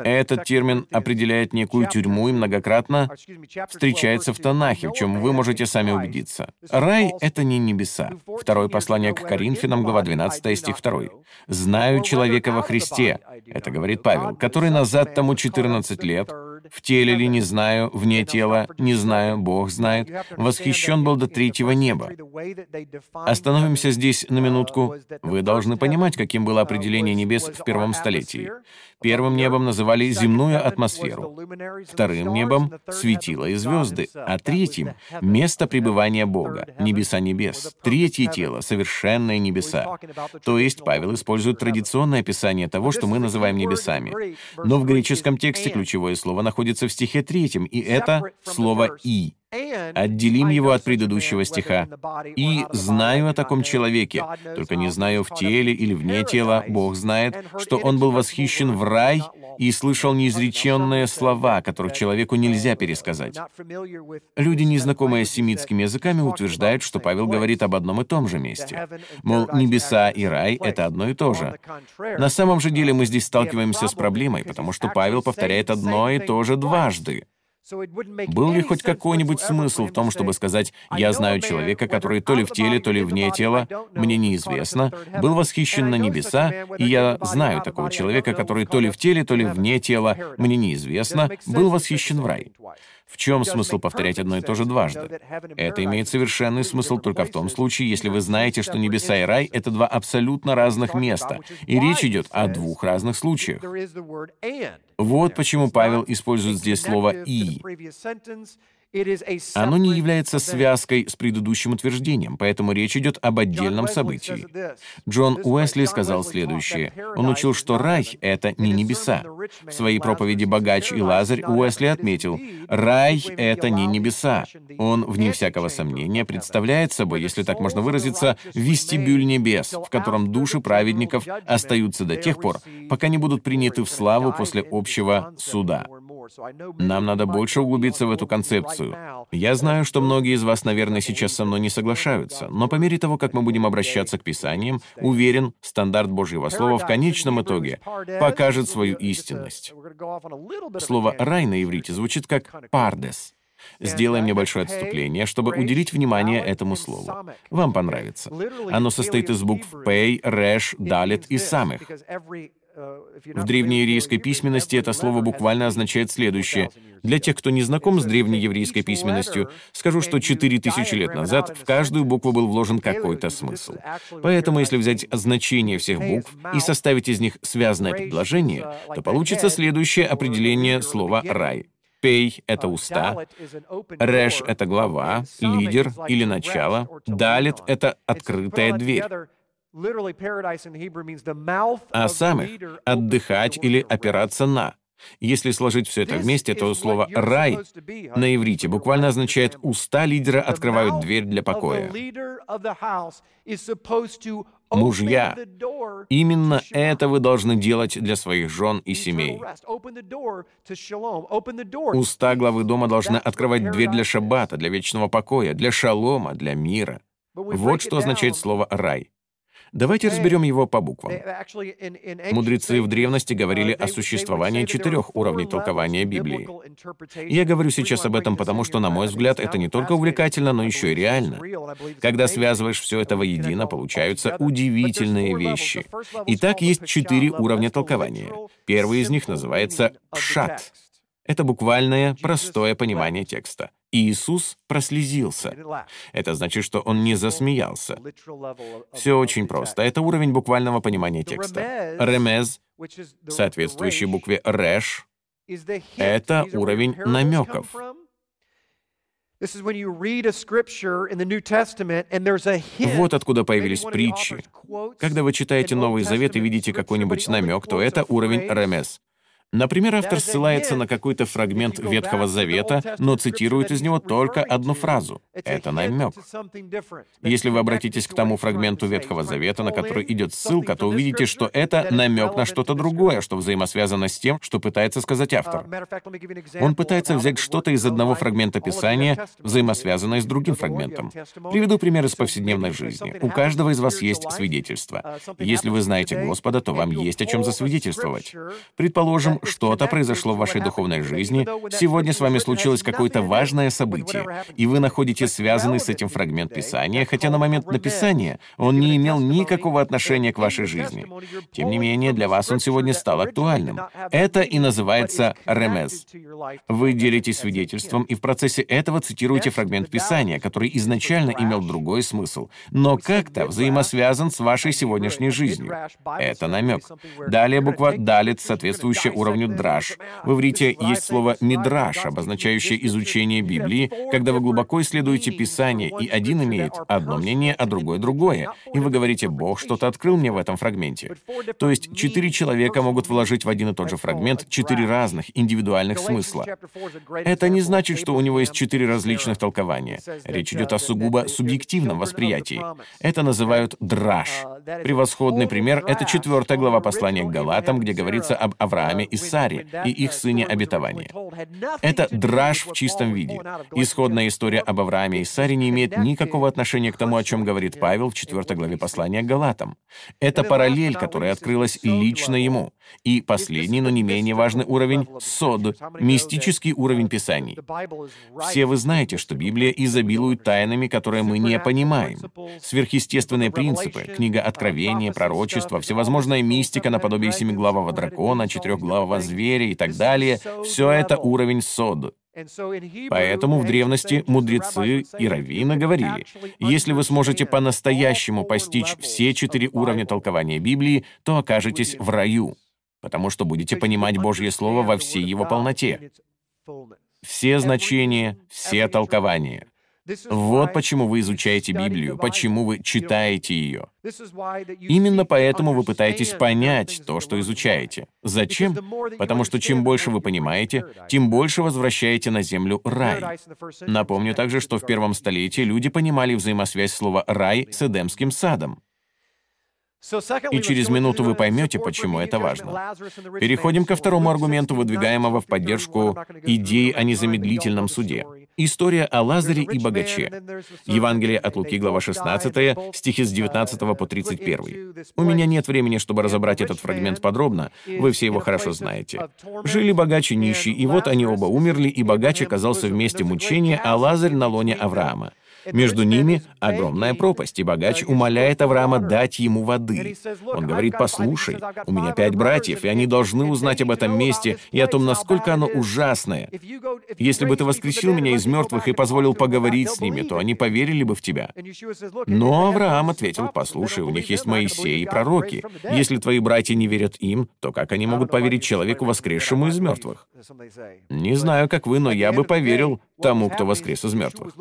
Этот термин определяет некую тюрьму и многократно встречается в Танахе, в чем вы можете сами убедиться. Рай — это не небеса. Второе послание к Коринфянам, глава 12, стих 2. «Знаю человека во Христе», — это говорит Павел, «который назад тому 14 лет, в теле ли не знаю, вне тела не знаю, Бог знает, восхищен был до третьего неба. Остановимся здесь на минутку. Вы должны понимать, каким было определение небес в первом столетии. Первым небом называли земную атмосферу, вторым небом — светила и звезды, а третьим — место пребывания Бога, небеса небес, третье тело — совершенные небеса. То есть Павел использует традиционное описание того, что мы называем небесами. Но в греческом тексте ключевое слово находится в стихе третьем, и это слово «и». Отделим его от предыдущего стиха. «И знаю о таком человеке, только не знаю в теле или вне тела, Бог знает, что он был восхищен в рай и слышал неизреченные слова, которых человеку нельзя пересказать». Люди, незнакомые с семитскими языками, утверждают, что Павел говорит об одном и том же месте. Мол, небеса и рай — это одно и то же. На самом же деле мы здесь сталкиваемся с проблемой, потому что Павел повторяет одно и то же дважды. Был ли хоть какой-нибудь смысл в том, чтобы сказать «я знаю человека, который то ли в теле, то ли вне тела, мне неизвестно, был восхищен на небеса, и я знаю такого человека, который то ли в теле, то ли вне тела, мне неизвестно, был восхищен в рай». В чем смысл повторять одно и то же дважды? Это имеет совершенный смысл только в том случае, если вы знаете, что небеса и рай — это два абсолютно разных места, и речь идет о двух разных случаях. Вот почему Павел использует здесь слово «и». Оно не является связкой с предыдущим утверждением, поэтому речь идет об отдельном событии. Джон Уэсли сказал следующее. Он учил, что рай — это не небеса. В своей проповеди «Богач и Лазарь» Уэсли отметил, рай — это не небеса. Он, вне всякого сомнения, представляет собой, если так можно выразиться, вестибюль небес, в котором души праведников остаются до тех пор, пока не будут приняты в славу после общего суда. Нам надо больше углубиться в эту концепцию. Я знаю, что многие из вас, наверное, сейчас со мной не соглашаются, но по мере того, как мы будем обращаться к Писаниям, уверен, стандарт Божьего Слова в конечном итоге покажет свою истинность. Слово «рай» на иврите звучит как «пардес». Сделаем небольшое отступление, чтобы уделить внимание этому слову. Вам понравится. Оно состоит из букв «пей», «реш», «далит» и «самых». В древнееврейской письменности это слово буквально означает следующее. Для тех, кто не знаком с древнееврейской письменностью, скажу, что 4000 лет назад в каждую букву был вложен какой-то смысл. Поэтому, если взять значение всех букв и составить из них связанное предложение, то получится следующее определение слова «рай». Пей — это уста, Реш — это глава, лидер или начало, Далит — это открытая дверь а самых — отдыхать или опираться на. Если сложить все это вместе, то слово «рай» на иврите буквально означает «уста лидера открывают дверь для покоя». Мужья, именно это вы должны делать для своих жен и семей. Уста главы дома должны открывать дверь для шаббата, для вечного покоя, для шалома, для мира. Вот что означает слово «рай». Давайте разберем его по буквам. Мудрецы в древности говорили о существовании четырех уровней толкования Библии. Я говорю сейчас об этом потому, что, на мой взгляд, это не только увлекательно, но еще и реально. Когда связываешь все это воедино, получаются удивительные вещи. Итак, есть четыре уровня толкования. Первый из них называется «пшат». Это буквальное, простое понимание текста. Иисус прослезился. Это значит, что он не засмеялся. Все очень просто. Это уровень буквального понимания текста. Ремез, соответствующий букве реш, это уровень намеков. Вот откуда появились притчи. Когда вы читаете Новый Завет и видите какой-нибудь намек, то это уровень ремез. Например, автор ссылается на какой-то фрагмент Ветхого Завета, но цитирует из него только одну фразу. Это намек. Если вы обратитесь к тому фрагменту Ветхого Завета, на который идет ссылка, то увидите, что это намек на что-то другое, что взаимосвязано с тем, что пытается сказать автор. Он пытается взять что-то из одного фрагмента Писания, взаимосвязанное с другим фрагментом. Приведу пример из повседневной жизни. У каждого из вас есть свидетельство. Если вы знаете Господа, то вам есть о чем засвидетельствовать. Предположим, что-то произошло в вашей духовной жизни, сегодня с вами случилось какое-то важное событие, и вы находите связанный с этим фрагмент Писания, хотя на момент написания он не имел никакого отношения к вашей жизни. Тем не менее, для вас он сегодня стал актуальным. Это и называется ремез. Вы делитесь свидетельством, и в процессе этого цитируете фрагмент Писания, который изначально имел другой смысл, но как-то взаимосвязан с вашей сегодняшней жизнью. Это намек. Далее буква «далит», соответствующая уровню «драж». В иврите есть слово «мидраш», обозначающее изучение Библии, когда вы глубоко исследуете Писание, и один имеет одно мнение, а другой — другое. И вы говорите «Бог что-то открыл мне в этом фрагменте». То есть четыре человека могут вложить в один и тот же фрагмент четыре разных индивидуальных смысла. Это не значит, что у него есть четыре различных толкования. Речь идет о сугубо субъективном восприятии. Это называют драж. Превосходный пример — это четвертая глава послания к Галатам, где говорится об Аврааме и Саре и их сыне обетования. Это драж в чистом виде. Исходная история об Аврааме и Саре не имеет никакого отношения к тому, о чем говорит Павел в четвертой главе послания к Галатам. Это параллель, которая открылась лично ему. И последний, но не менее важный уровень — сод, мистический уровень Писаний. Все вы знаете, что Библия изобилует тайнами, которые мы не понимаем. Сверхъестественные принципы, книга Откровения, пророчества, всевозможная мистика наподобие семиглавого дракона, четырехглавого зверя и так далее — все это уровень сод. Поэтому в древности мудрецы и раввины говорили, если вы сможете по-настоящему постичь все четыре уровня толкования Библии, то окажетесь в раю потому что будете понимать Божье Слово во всей его полноте. Все значения, все толкования. Вот почему вы изучаете Библию, почему вы читаете ее. Именно поэтому вы пытаетесь понять то, что изучаете. Зачем? Потому что чем больше вы понимаете, тем больше возвращаете на землю рай. Напомню также, что в первом столетии люди понимали взаимосвязь слова «рай» с Эдемским садом. И через минуту вы поймете, почему это важно. Переходим ко второму аргументу, выдвигаемого в поддержку идеи о незамедлительном суде. История о Лазаре и богаче. Евангелие от Луки, глава 16, стихи с 19 по 31. У меня нет времени, чтобы разобрать этот фрагмент подробно, вы все его хорошо знаете. Жили богач и нищий, и вот они оба умерли, и богач оказался в месте мучения, а Лазарь на лоне Авраама. Между ними огромная пропасть, и богач умоляет Авраама дать ему воды. Он говорит, послушай, у меня пять братьев, и они должны узнать об этом месте и о том, насколько оно ужасное. Если бы ты воскресил меня из мертвых и позволил поговорить с ними, то они поверили бы в тебя. Но Авраам ответил, послушай, у них есть Моисей и пророки. Если твои братья не верят им, то как они могут поверить человеку, воскресшему из мертвых? Не знаю, как вы, но я бы поверил тому, кто воскрес из мертвых.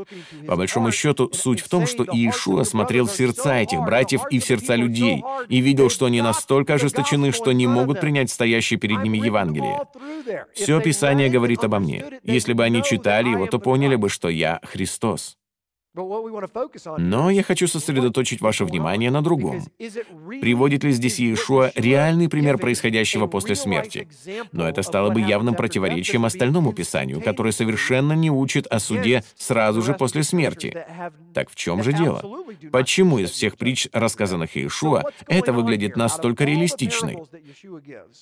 По большому счету, суть в том, что Иешуа смотрел в сердца этих братьев и в сердца людей, и видел, что они настолько ожесточены, что не могут принять стоящее перед ними Евангелие. Все Писание говорит обо мне. Если бы они читали его, то поняли бы, что я Христос. Но я хочу сосредоточить ваше внимание на другом. Приводит ли здесь Иешуа реальный пример происходящего после смерти? Но это стало бы явным противоречием остальному Писанию, которое совершенно не учит о суде сразу же после смерти. Так в чем же дело? Почему из всех притч, рассказанных Иешуа, это выглядит настолько реалистичной?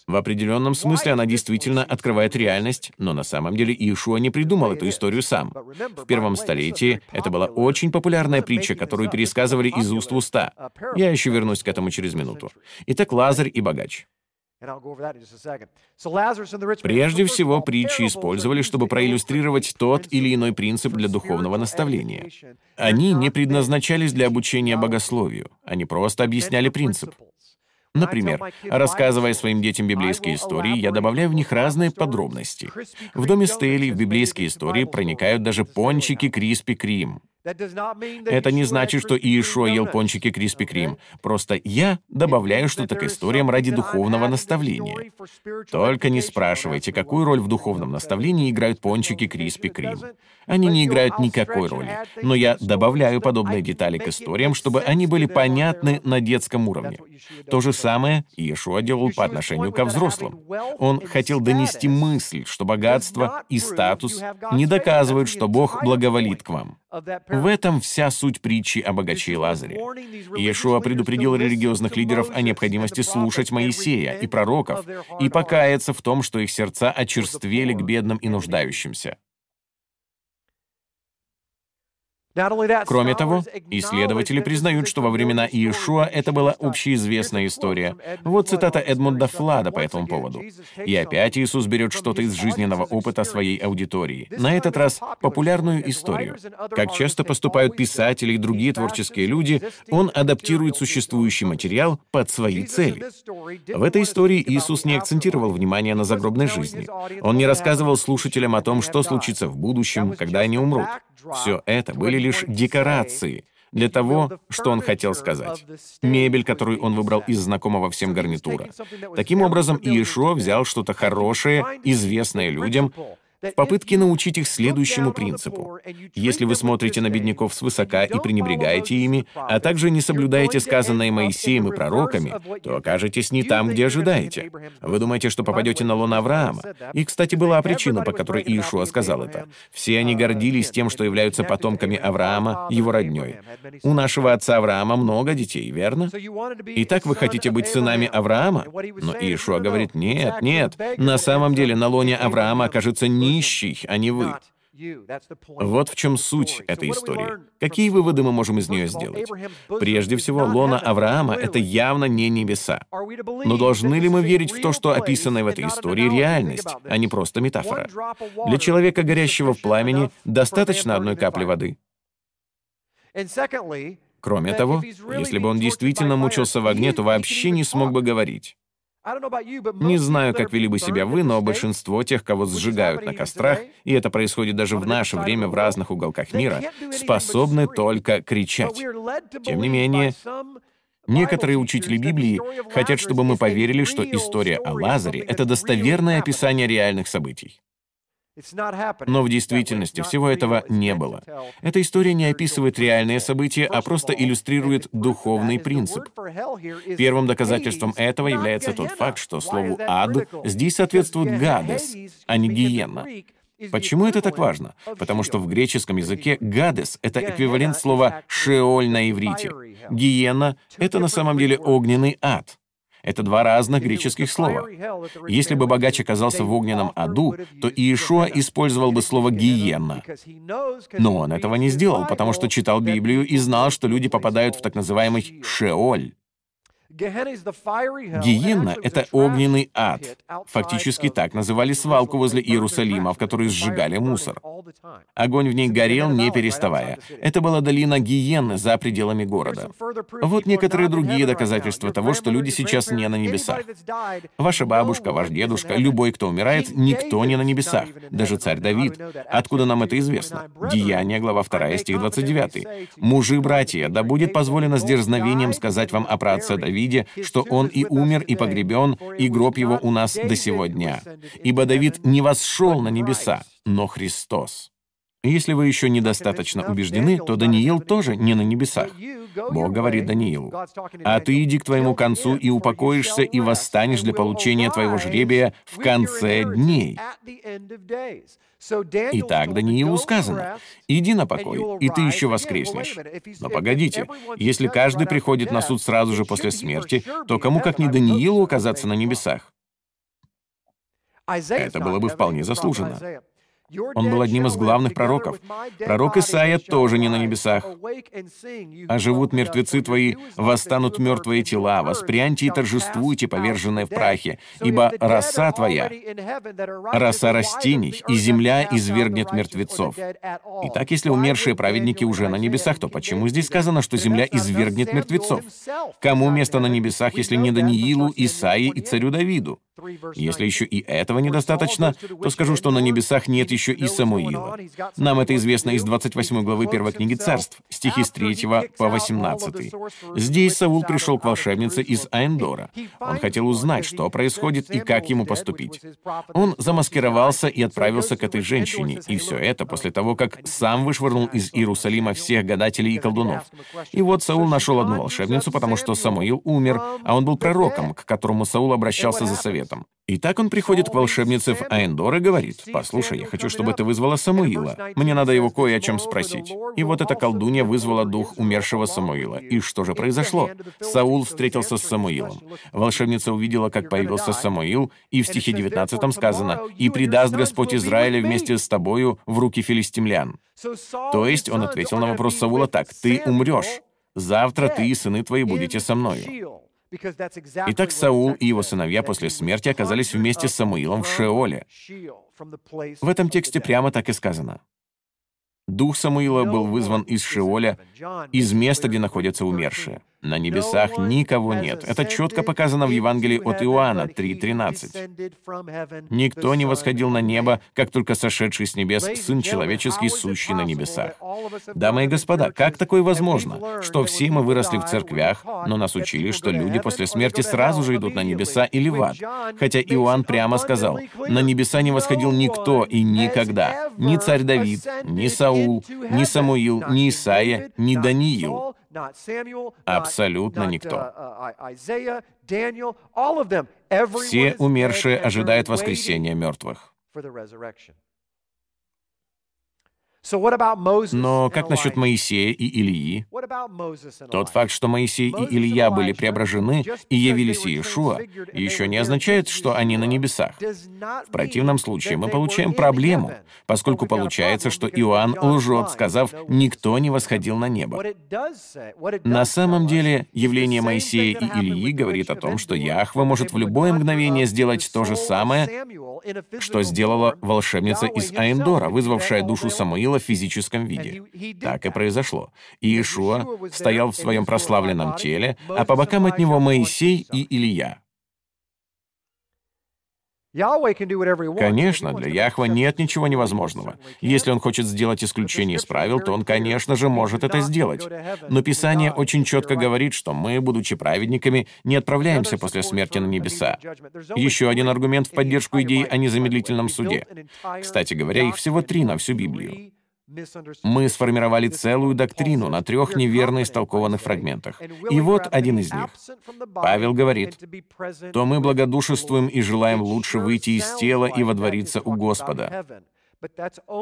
В определенном смысле она действительно открывает реальность, но на самом деле Иешуа не придумал эту историю сам. В первом столетии это была очень популярная притча, которую пересказывали из уст в уста. Я еще вернусь к этому через минуту. Итак, Лазарь и богач. Прежде всего, притчи использовали, чтобы проиллюстрировать тот или иной принцип для духовного наставления. Они не предназначались для обучения богословию, они просто объясняли принцип. Например, рассказывая своим детям библейские истории, я добавляю в них разные подробности. В доме Стейли в библейские истории проникают даже пончики Криспи Крим. Это не значит, что Иешуа ел пончики Криспи Крим. Просто я добавляю что-то к историям ради духовного наставления. Только не спрашивайте, какую роль в духовном наставлении играют пончики Криспи Крим. Они не играют никакой роли, но я добавляю подобные детали к историям, чтобы они были понятны на детском уровне. То же самое Иешуа делал по отношению ко взрослым. Он хотел донести мысль, что богатство и статус не доказывают, что Бог благоволит к вам. В этом вся суть притчи о богаче и Лазаре. Иешуа предупредил религиозных лидеров о необходимости слушать Моисея и пророков и покаяться в том, что их сердца очерствели к бедным и нуждающимся. Кроме того, исследователи признают, что во времена Иешуа это была общеизвестная история. Вот цитата Эдмунда Флада по этому поводу. «И опять Иисус берет что-то из жизненного опыта своей аудитории. На этот раз популярную историю. Как часто поступают писатели и другие творческие люди, он адаптирует существующий материал под свои цели. В этой истории Иисус не акцентировал внимание на загробной жизни. Он не рассказывал слушателям о том, что случится в будущем, когда они умрут. Все это были лишь декорации для того, что он хотел сказать. Мебель, которую он выбрал из знакомого всем гарнитура. Таким образом, Иешуа взял что-то хорошее, известное людям, в попытке научить их следующему принципу. Если вы смотрите на бедняков свысока и пренебрегаете ими, а также не соблюдаете сказанное Моисеем и пророками, то окажетесь не там, где ожидаете. Вы думаете, что попадете на лон Авраама. И, кстати, была причина, по которой Иешуа сказал это. Все они гордились тем, что являются потомками Авраама, его роднёй. У нашего отца Авраама много детей, верно? Итак, вы хотите быть сынами Авраама? Но Иешуа говорит, нет, нет, на самом деле на лоне Авраама окажется не нищий, а не вы. Вот в чем суть этой истории. Какие выводы мы можем из нее сделать? Прежде всего, лона Авраама — это явно не небеса. Но должны ли мы верить в то, что описанное в этой истории — реальность, а не просто метафора? Для человека, горящего в пламени, достаточно одной капли воды. Кроме того, если бы он действительно мучился в огне, то вообще не смог бы говорить. Не знаю, как вели бы себя вы, но большинство тех, кого сжигают на кострах, и это происходит даже в наше время в разных уголках мира, способны только кричать. Тем не менее, Некоторые учители Библии хотят, чтобы мы поверили, что история о Лазаре — это достоверное описание реальных событий. Но в действительности всего этого не было. Эта история не описывает реальные события, а просто иллюстрирует духовный принцип. Первым доказательством этого является тот факт, что слову «ад» здесь соответствует «гадес», а не «гиенна». Почему это так важно? Потому что в греческом языке «гадес» — это эквивалент слова «шеоль» на иврите. «Гиена» — это на самом деле огненный ад. Это два разных греческих слова. Если бы богач оказался в огненном аду, то Иешуа использовал бы слово «гиенна». Но он этого не сделал, потому что читал Библию и знал, что люди попадают в так называемый «шеоль». Гиенна — это огненный ад. Фактически так называли свалку возле Иерусалима, в которой сжигали мусор. Огонь в ней горел, не переставая. Это была долина Гиенны за пределами города. Вот некоторые другие доказательства того, что люди сейчас не на небесах. Ваша бабушка, ваш дедушка, любой, кто умирает, никто не на небесах. Даже царь Давид. Откуда нам это известно? Деяние, глава 2, стих 29. «Мужи, братья, да будет позволено с дерзновением сказать вам о праотце Давиде, Давиде, что он и умер, и погребен, и гроб его у нас до сего дня. Ибо Давид не восшел на небеса, но Христос. Если вы еще недостаточно убеждены, то Даниил тоже не на небесах. Бог говорит Даниилу, «А ты иди к твоему концу и упокоишься, и восстанешь для получения твоего жребия в конце дней». Итак, Даниилу сказано, «Иди на покой, и ты еще воскреснешь». Но погодите, если каждый приходит на суд сразу же после смерти, то кому как не Даниилу оказаться на небесах? Это было бы вполне заслуженно. Он был одним из главных пророков. Пророк Исаия тоже не на небесах. «А живут мертвецы твои, восстанут мертвые тела, воспряньте и торжествуйте, поверженные в прахе, ибо роса твоя, роса растений, и земля извергнет мертвецов». Итак, если умершие праведники уже на небесах, то почему здесь сказано, что земля извергнет мертвецов? Кому место на небесах, если не Даниилу, Исаии и царю Давиду? Если еще и этого недостаточно, то скажу, что на небесах нет еще еще и Самуила. Нам это известно из 28 главы первой книги Царств, стихи с 3 по 18. Здесь Саул пришел к волшебнице из Аэндора. Он хотел узнать, что происходит и как ему поступить. Он замаскировался и отправился к этой женщине, и все это после того, как сам вышвырнул из Иерусалима всех гадателей и колдунов. И вот Саул нашел одну волшебницу, потому что Самуил умер, а он был пророком, к которому Саул обращался за советом. И так он приходит к волшебнице в Аэндор и говорит, «Послушай, я хочу, чтобы ты вызвала Самуила. Мне надо его кое о чем спросить». И вот эта колдунья вызвала дух умершего Самуила. И что же произошло? Саул встретился с Самуилом. Волшебница увидела, как появился Самуил, и в стихе 19 сказано, «И предаст Господь Израиля вместе с тобою в руки филистимлян». То есть он ответил на вопрос Саула так, «Ты умрешь. Завтра ты и сыны твои будете со мною». Итак, Саул и его сыновья после смерти оказались вместе с Самуилом в Шеоле. В этом тексте прямо так и сказано. Дух Самуила был вызван из Шеоля, из места, где находятся умершие. На небесах никого нет. Это четко показано в Евангелии от Иоанна 3.13. «Никто не восходил на небо, как только сошедший с небес Сын Человеческий, сущий на небесах». Дамы и господа, как такое возможно, что все мы выросли в церквях, но нас учили, что люди после смерти сразу же идут на небеса или в ад? Хотя Иоанн прямо сказал, «На небеса не восходил никто и никогда, ни царь Давид, ни Саул, ни Самуил, ни Исаия, ни Даниил». Абсолютно никто. Все умершие ожидают воскресения мертвых. Но как насчет Моисея и Илии? Тот факт, что Моисей и Илья были преображены и явились Иешуа, еще не означает, что они на небесах. В противном случае мы получаем проблему, поскольку получается, что Иоанн лжет, сказав, «никто не восходил на небо». На самом деле, явление Моисея и Ильи говорит о том, что Яхва может в любое мгновение сделать то же самое, что сделала волшебница из Аэндора, вызвавшая душу Самуила в физическом виде. Так и произошло. Иешуа стоял в своем прославленном теле, а по бокам от него Моисей и Илья. Конечно, для Яхва нет ничего невозможного. Если он хочет сделать исключение из правил, то он, конечно же, может это сделать. Но Писание очень четко говорит, что мы, будучи праведниками, не отправляемся после смерти на небеса. Еще один аргумент в поддержку идеи о незамедлительном суде. Кстати говоря, их всего три на всю Библию. Мы сформировали целую доктрину на трех неверно истолкованных фрагментах. И вот один из них. Павел говорит, «То мы благодушествуем и желаем лучше выйти из тела и водвориться у Господа».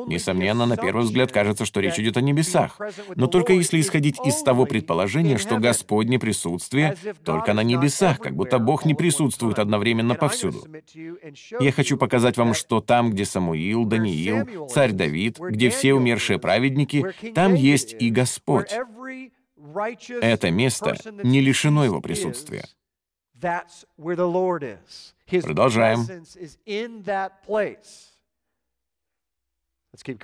Несомненно, на первый взгляд кажется, что речь идет о небесах, но только если исходить из того предположения, что Господне присутствие только на небесах, как будто Бог не присутствует одновременно повсюду. Я хочу показать вам, что там, где Самуил, Даниил, царь Давид, где все умершие праведники, там есть и Господь. Это место не лишено его присутствия. Продолжаем.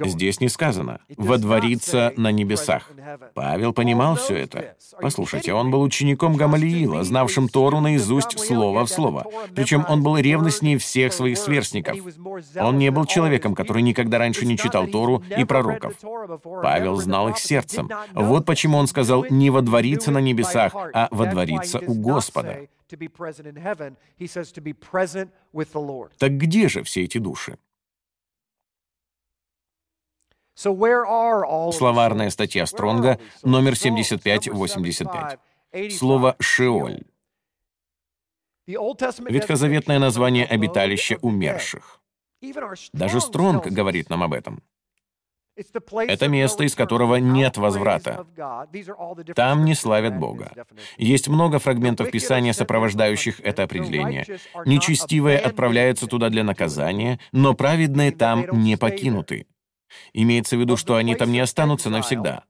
Здесь не сказано «водвориться на небесах». Павел понимал все это. Послушайте, он был учеником Гамалиила, знавшим Тору наизусть слово в слово. Причем он был ревностнее всех своих сверстников. Он не был человеком, который никогда раньше не читал Тору и пророков. Павел знал их сердцем. Вот почему он сказал не «водвориться на небесах», а «водвориться у Господа». Так где же все эти души? Словарная статья Стронга, номер 7585. Слово «шеоль». Ветхозаветное название обиталища умерших. Даже Стронг говорит нам об этом. Это место, из которого нет возврата. Там не славят Бога. Есть много фрагментов Писания, сопровождающих это определение. Нечестивые отправляются туда для наказания, но праведные там не покинуты. Имеется в виду, что они там не останутся навсегда.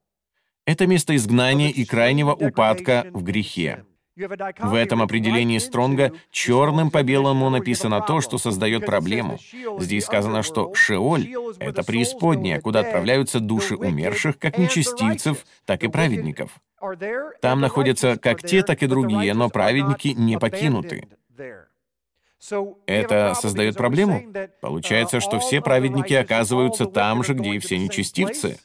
Это место изгнания и крайнего упадка в грехе. В этом определении Стронга черным по белому написано то, что создает проблему. Здесь сказано, что Шеоль — это преисподняя, куда отправляются души умерших, как нечестивцев, так и праведников. Там находятся как те, так и другие, но праведники не покинуты. Это создает проблему. Получается, что все праведники оказываются там же, где и все нечестивцы.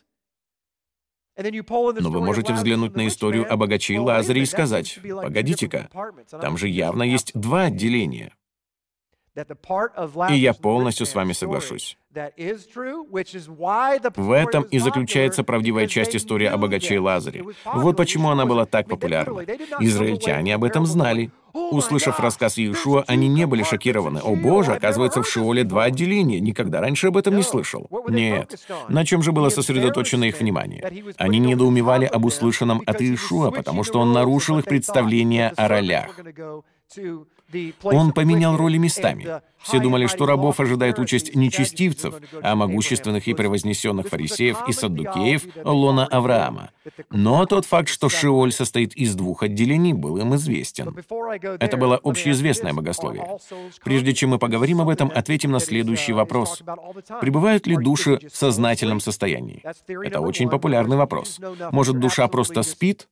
Но вы можете взглянуть на историю о богаче и Лазаре и сказать, «Погодите-ка, там же явно есть два отделения». И я полностью с вами соглашусь. В этом и заключается правдивая часть истории о богаче и Лазаре. Вот почему она была так популярна. Израильтяне об этом знали. Услышав рассказ Иешуа, они не были шокированы. «О боже, оказывается, в Шиоле два отделения. Никогда раньше об этом не слышал». Нет. На чем же было сосредоточено их внимание? Они недоумевали об услышанном от Иешуа, потому что он нарушил их представление о ролях. Он поменял роли местами. Все думали, что рабов ожидает участь нечестивцев, а могущественных и превознесенных фарисеев и саддукеев — лона Авраама. Но тот факт, что Шиоль состоит из двух отделений, был им известен. Это было общеизвестное богословие. Прежде чем мы поговорим об этом, ответим на следующий вопрос. Пребывают ли души в сознательном состоянии? Это очень популярный вопрос. Может, душа просто спит?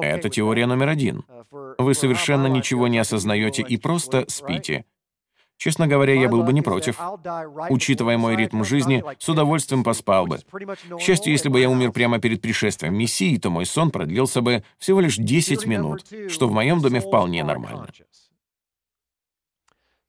Это теория номер один. Uh, Вы совершенно ничего не осознаете и просто спите. Честно говоря, я был бы не против. Учитывая мой ритм жизни, с удовольствием поспал бы. К счастью, если бы я умер прямо перед пришествием Мессии, то мой сон продлился бы всего лишь 10 минут, что в моем доме вполне нормально.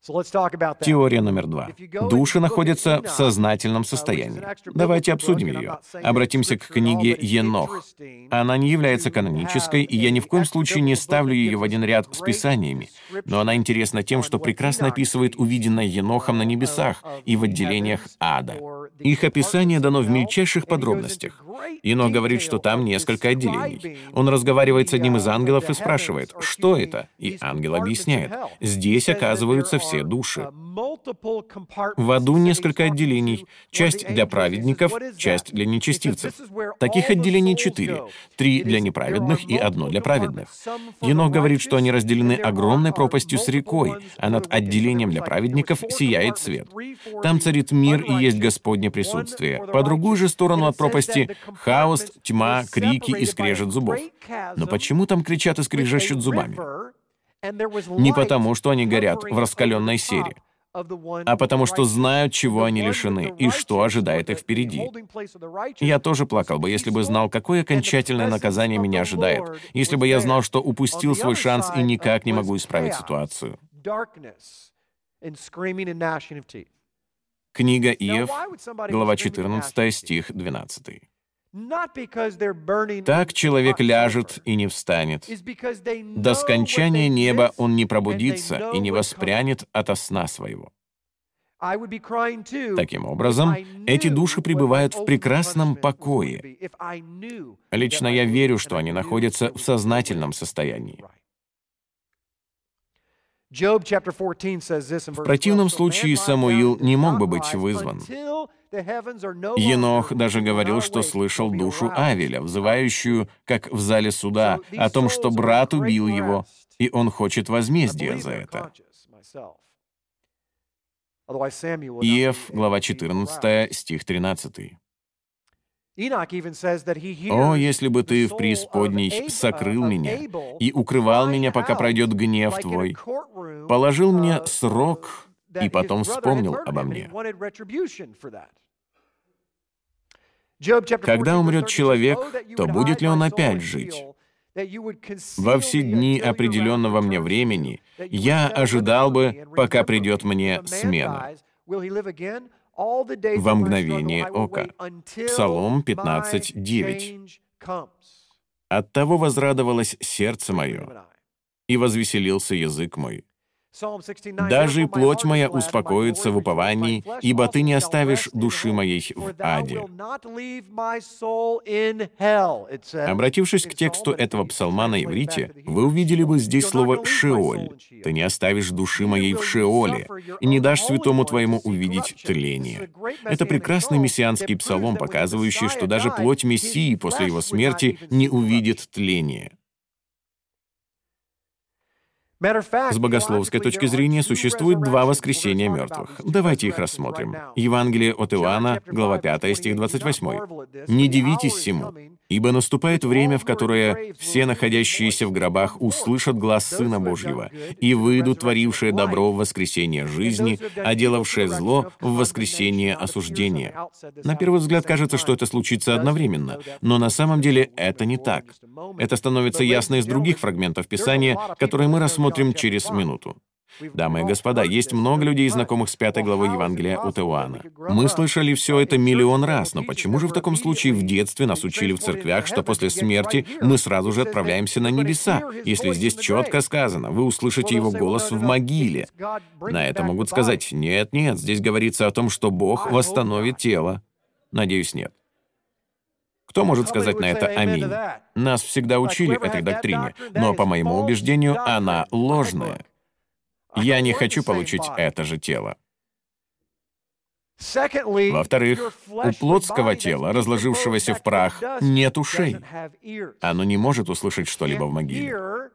Теория номер два. Души находятся в сознательном состоянии. Давайте обсудим ее. Обратимся к книге Енох. Она не является канонической, и я ни в коем случае не ставлю ее в один ряд с Писаниями. Но она интересна тем, что прекрасно описывает увиденное Енохом на небесах и в отделениях ада. Их описание дано в мельчайших подробностях. Енох говорит, что там несколько отделений. Он разговаривает с одним из ангелов и спрашивает, что это? И ангел объясняет, здесь оказываются все души. В аду несколько отделений. Часть для праведников, часть для нечестивцев. Таких отделений четыре. Три для неправедных и одно для праведных. Енох говорит, что они разделены огромной пропастью с рекой, а над отделением для праведников сияет свет. Там царит мир и есть Господне присутствие. По другую же сторону от пропасти — хаос, тьма, крики и скрежет зубов. Но почему там кричат и скрежещут зубами? Не потому, что они горят в раскаленной сере, а потому что знают, чего они лишены и что ожидает их впереди. Я тоже плакал бы, если бы знал, какое окончательное наказание меня ожидает, если бы я знал, что упустил свой шанс и никак не могу исправить ситуацию. Книга Иов, глава 14, стих 12. Так человек ляжет и не встанет. До скончания неба он не пробудится и не воспрянет ото сна своего. Таким образом, эти души пребывают в прекрасном покое. Лично я верю, что они находятся в сознательном состоянии. В противном случае Самуил не мог бы быть вызван. Енох даже говорил, что слышал душу Авеля, взывающую, как в зале суда, о том, что брат убил его, и он хочет возмездия за это. Иев, глава 14, стих 13. «О, если бы ты в преисподней сокрыл меня и укрывал меня, пока пройдет гнев твой, положил мне uh, срок и потом вспомнил обо мне». Когда умрет человек, то будет ли он опять жить? Во все дни определенного мне времени я ожидал бы, пока придет мне смена. Во мгновение ока. Псалом 15.9. «Оттого возрадовалось сердце мое, и возвеселился язык мой. Даже плоть моя успокоится в уповании, ибо ты не оставишь души моей в аде. Обратившись к тексту этого псалма на иврите, вы увидели бы здесь слово «шеоль». Ты не оставишь души моей в шеоле и не дашь святому твоему увидеть тление. Это прекрасный мессианский псалом, показывающий, что даже плоть Мессии после его смерти не увидит тления. С богословской точки зрения существует два воскресения мертвых. Давайте их рассмотрим. Евангелие от Иоанна, глава 5, стих 28. «Не дивитесь всему, ибо наступает время, в которое все находящиеся в гробах услышат глаз Сына Божьего, и выйдут творившие добро в воскресение жизни, а делавшие зло в воскресение осуждения». На первый взгляд кажется, что это случится одновременно, но на самом деле это не так. Это становится ясно из других фрагментов Писания, которые мы рассмотрим через минуту. Дамы и господа, есть много людей, знакомых с пятой главой Евангелия от Иоанна. Мы слышали все это миллион раз, но почему же в таком случае в детстве нас учили в церквях, что после смерти мы сразу же отправляемся на небеса, если здесь четко сказано, вы услышите его голос в могиле? На это могут сказать, нет-нет, здесь говорится о том, что Бог восстановит тело. Надеюсь, нет. Кто может сказать на это «Аминь»? Нас всегда учили этой доктрине, но, по моему убеждению, она ложная. Я не хочу получить это же тело. Во-вторых, у плотского тела, разложившегося в прах, нет ушей. Оно не может услышать что-либо в могиле.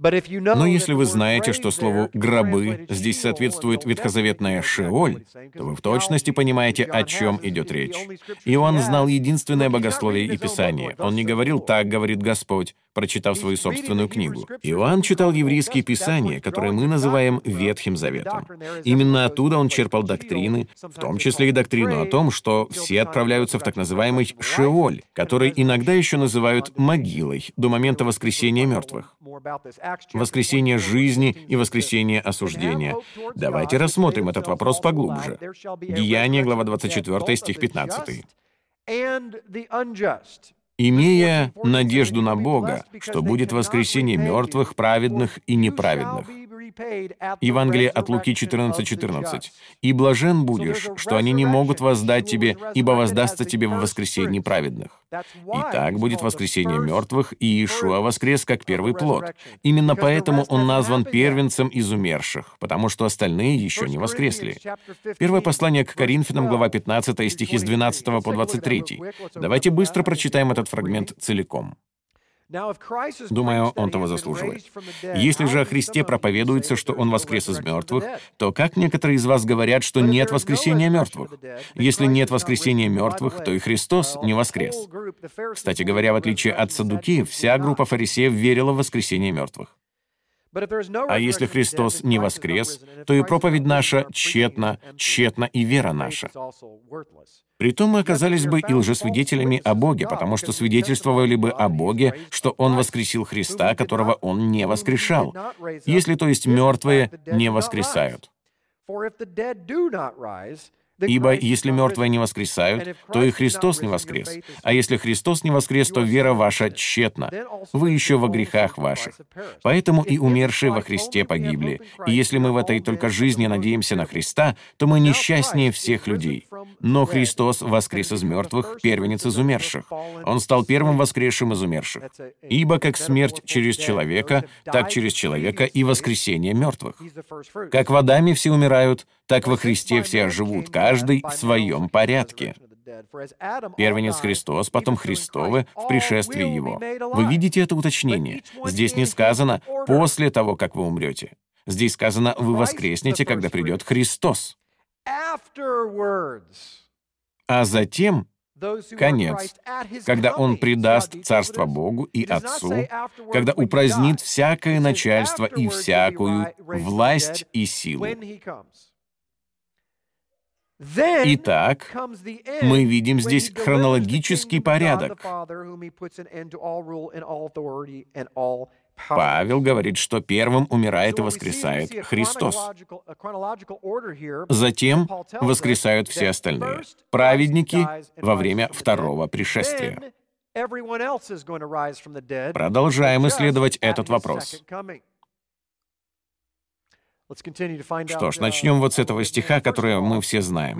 Но если вы знаете, что слову «гробы» здесь соответствует ветхозаветная «шеоль», то вы в точности понимаете, о чем идет речь. Иоанн знал единственное богословие и Писание. Он не говорил «так говорит Господь», прочитав свою собственную книгу. Иоанн читал еврейские писания, которые мы называем Ветхим Заветом. Именно оттуда он черпал доктрины, в том числе и доктрину о том, что все отправляются в так называемый Шеоль, который иногда еще называют могилой до момента воскресения мертвых. Воскресение жизни и воскресение осуждения. Давайте рассмотрим этот вопрос поглубже. Деяние, глава 24, стих 15 имея надежду на Бога, что будет воскресение мертвых, праведных и неправедных. Евангелие от Луки 14:14. 14. «И блажен будешь, что они не могут воздать тебе, ибо воздастся тебе в воскресении праведных». И так будет воскресение мертвых, и Иешуа воскрес как первый плод. Именно поэтому он назван первенцем из умерших, потому что остальные еще не воскресли. Первое послание к Коринфянам, глава 15, стихи с 12 по 23. Давайте быстро прочитаем этот фрагмент целиком. Думаю, он того заслуживает. Если же о Христе проповедуется, что Он воскрес из мертвых, то как некоторые из вас говорят, что нет воскресения мертвых? Если нет воскресения мертвых, то и Христос не воскрес. Кстати говоря, в отличие от Садукиев, вся группа фарисеев верила в воскресение мертвых. А если Христос не воскрес, то и проповедь наша тщетна, тщетна и вера наша. Притом мы оказались бы и лжесвидетелями о Боге, потому что свидетельствовали бы о Боге, что Он воскресил Христа, которого Он не воскрешал, если, то есть, мертвые не воскресают. Ибо если мертвые не воскресают, то и Христос не воскрес. А если Христос не воскрес, то вера ваша тщетна. Вы еще во грехах ваших. Поэтому и умершие во Христе погибли. И если мы в этой только жизни надеемся на Христа, то мы несчастнее всех людей. Но Христос воскрес из мертвых, первенец из умерших. Он стал первым воскресшим из умерших. Ибо как смерть через человека, так через человека и воскресение мертвых. Как водами все умирают, так во Христе все живут, каждый в своем порядке. Первенец Христос, потом Христовы в пришествии Его. Вы видите это уточнение? Здесь не сказано «после того, как вы умрете». Здесь сказано «вы воскреснете, когда придет Христос». А затем конец, когда Он предаст Царство Богу и Отцу, когда упразднит всякое начальство и всякую власть и силу. Итак, мы видим здесь хронологический порядок. Павел говорит, что первым умирает и воскресает Христос. Затем воскресают все остальные. Праведники во время второго пришествия. Продолжаем исследовать этот вопрос. Что ж, начнем вот с этого стиха, который мы все знаем.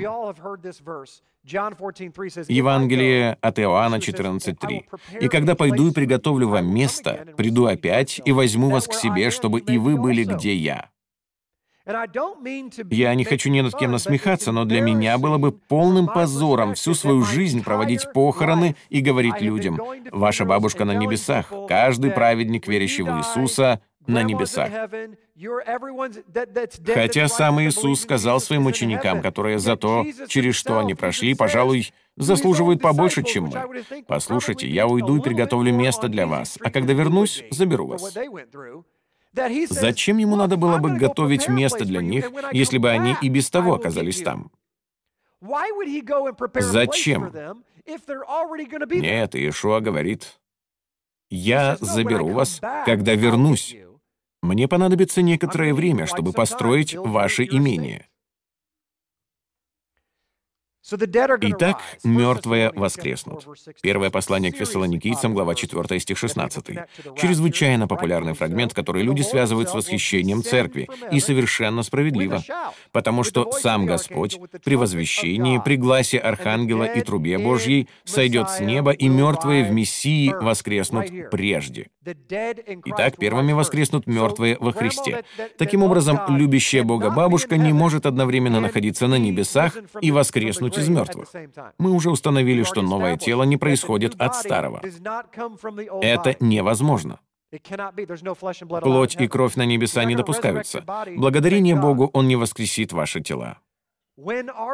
Евангелие от Иоанна 14.3. «И когда пойду и приготовлю вам место, приду опять и возьму вас к себе, чтобы и вы были, где я». Я не хочу ни над кем насмехаться, но для меня было бы полным позором всю свою жизнь проводить похороны и говорить людям, «Ваша бабушка на небесах, каждый праведник, верящий в Иисуса, на небесах». Хотя сам Иисус сказал своим ученикам, которые за то, через что они прошли, пожалуй, заслуживают побольше, чем мы. Послушайте, я уйду и приготовлю место для вас, а когда вернусь, заберу вас. Зачем ему надо было бы готовить место для них, если бы они и без того оказались там? Зачем? Нет, Иешуа говорит, «Я заберу вас, когда вернусь. Мне понадобится некоторое время, чтобы построить ваше имение. Итак, мертвые воскреснут. Первое послание к фессалоникийцам, глава 4, стих 16. Чрезвычайно популярный фрагмент, который люди связывают с восхищением церкви, и совершенно справедливо, потому что сам Господь при возвещении, при гласе Архангела и трубе Божьей сойдет с неба, и мертвые в Мессии воскреснут прежде. Итак, первыми воскреснут мертвые во Христе. Таким образом, любящая Бога бабушка не может одновременно находиться на небесах и воскреснуть из мертвых. Мы уже установили, что новое тело не происходит от старого. Это невозможно. Плоть и кровь на небеса не допускаются. Благодарение Богу Он не воскресит ваши тела.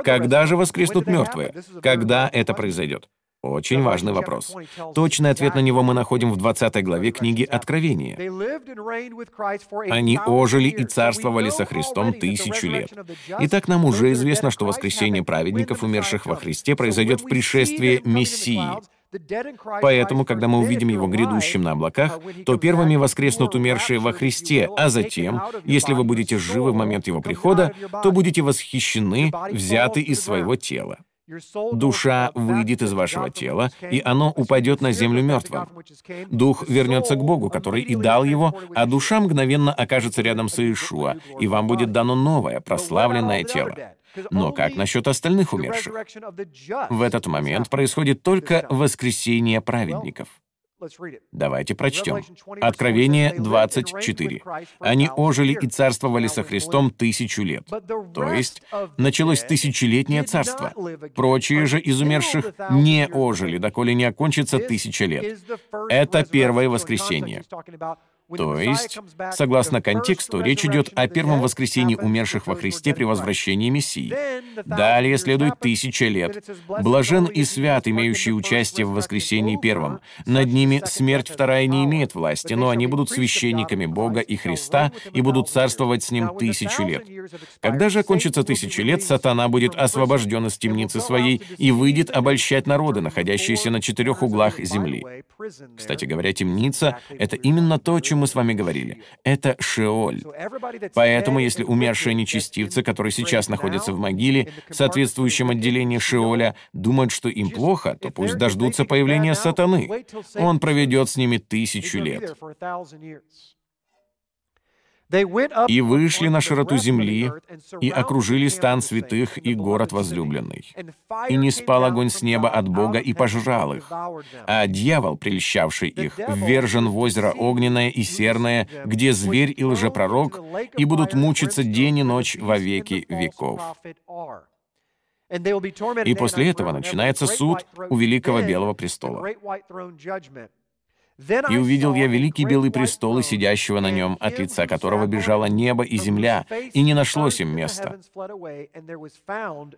Когда же воскреснут мертвые? Когда это произойдет? Очень важный вопрос. Точный ответ на него мы находим в 20 главе книги Откровения. Они ожили и царствовали со Христом тысячу лет. Итак, нам уже известно, что воскресение праведников, умерших во Христе, произойдет в пришествии Мессии. Поэтому, когда мы увидим его грядущим на облаках, то первыми воскреснут умершие во Христе, а затем, если вы будете живы в момент его прихода, то будете восхищены, взяты из своего тела. Душа выйдет из вашего тела, и оно упадет на землю мертвым. Дух вернется к Богу, который и дал его, а душа мгновенно окажется рядом с Иешуа, и вам будет дано новое, прославленное тело. Но как насчет остальных умерших? В этот момент происходит только воскресение праведников. Давайте прочтем. Откровение 24. Они ожили и царствовали со Христом тысячу лет. То есть началось тысячелетнее царство. Прочие же из умерших не ожили, доколе не окончится тысяча лет. Это первое воскресенье. То есть, согласно контексту, речь идет о первом воскресении умерших во Христе при возвращении Мессии. Далее следует тысяча лет. Блажен и свят, имеющий участие в воскресении первом. Над ними смерть вторая не имеет власти, но они будут священниками Бога и Христа и будут царствовать с ним тысячу лет. Когда же окончится тысяча лет, сатана будет освобожден из темницы своей и выйдет обольщать народы, находящиеся на четырех углах земли. Кстати говоря, темница — это именно то, чем чем мы с вами говорили. Это Шеоль. Поэтому, если умершие нечестивцы, которые сейчас находятся в могиле, в соответствующем отделении Шеоля, думают, что им плохо, то пусть дождутся появления сатаны. Он проведет с ними тысячу лет и вышли на широту земли, и окружили стан святых и город возлюбленный. И не спал огонь с неба от Бога и пожрал их. А дьявол, прельщавший их, ввержен в озеро огненное и серное, где зверь и лжепророк, и будут мучиться день и ночь во веки веков. И после этого начинается суд у Великого Белого Престола. И увидел я великий белый престол и сидящего на нем, от лица которого бежало небо и земля, и не нашлось им места.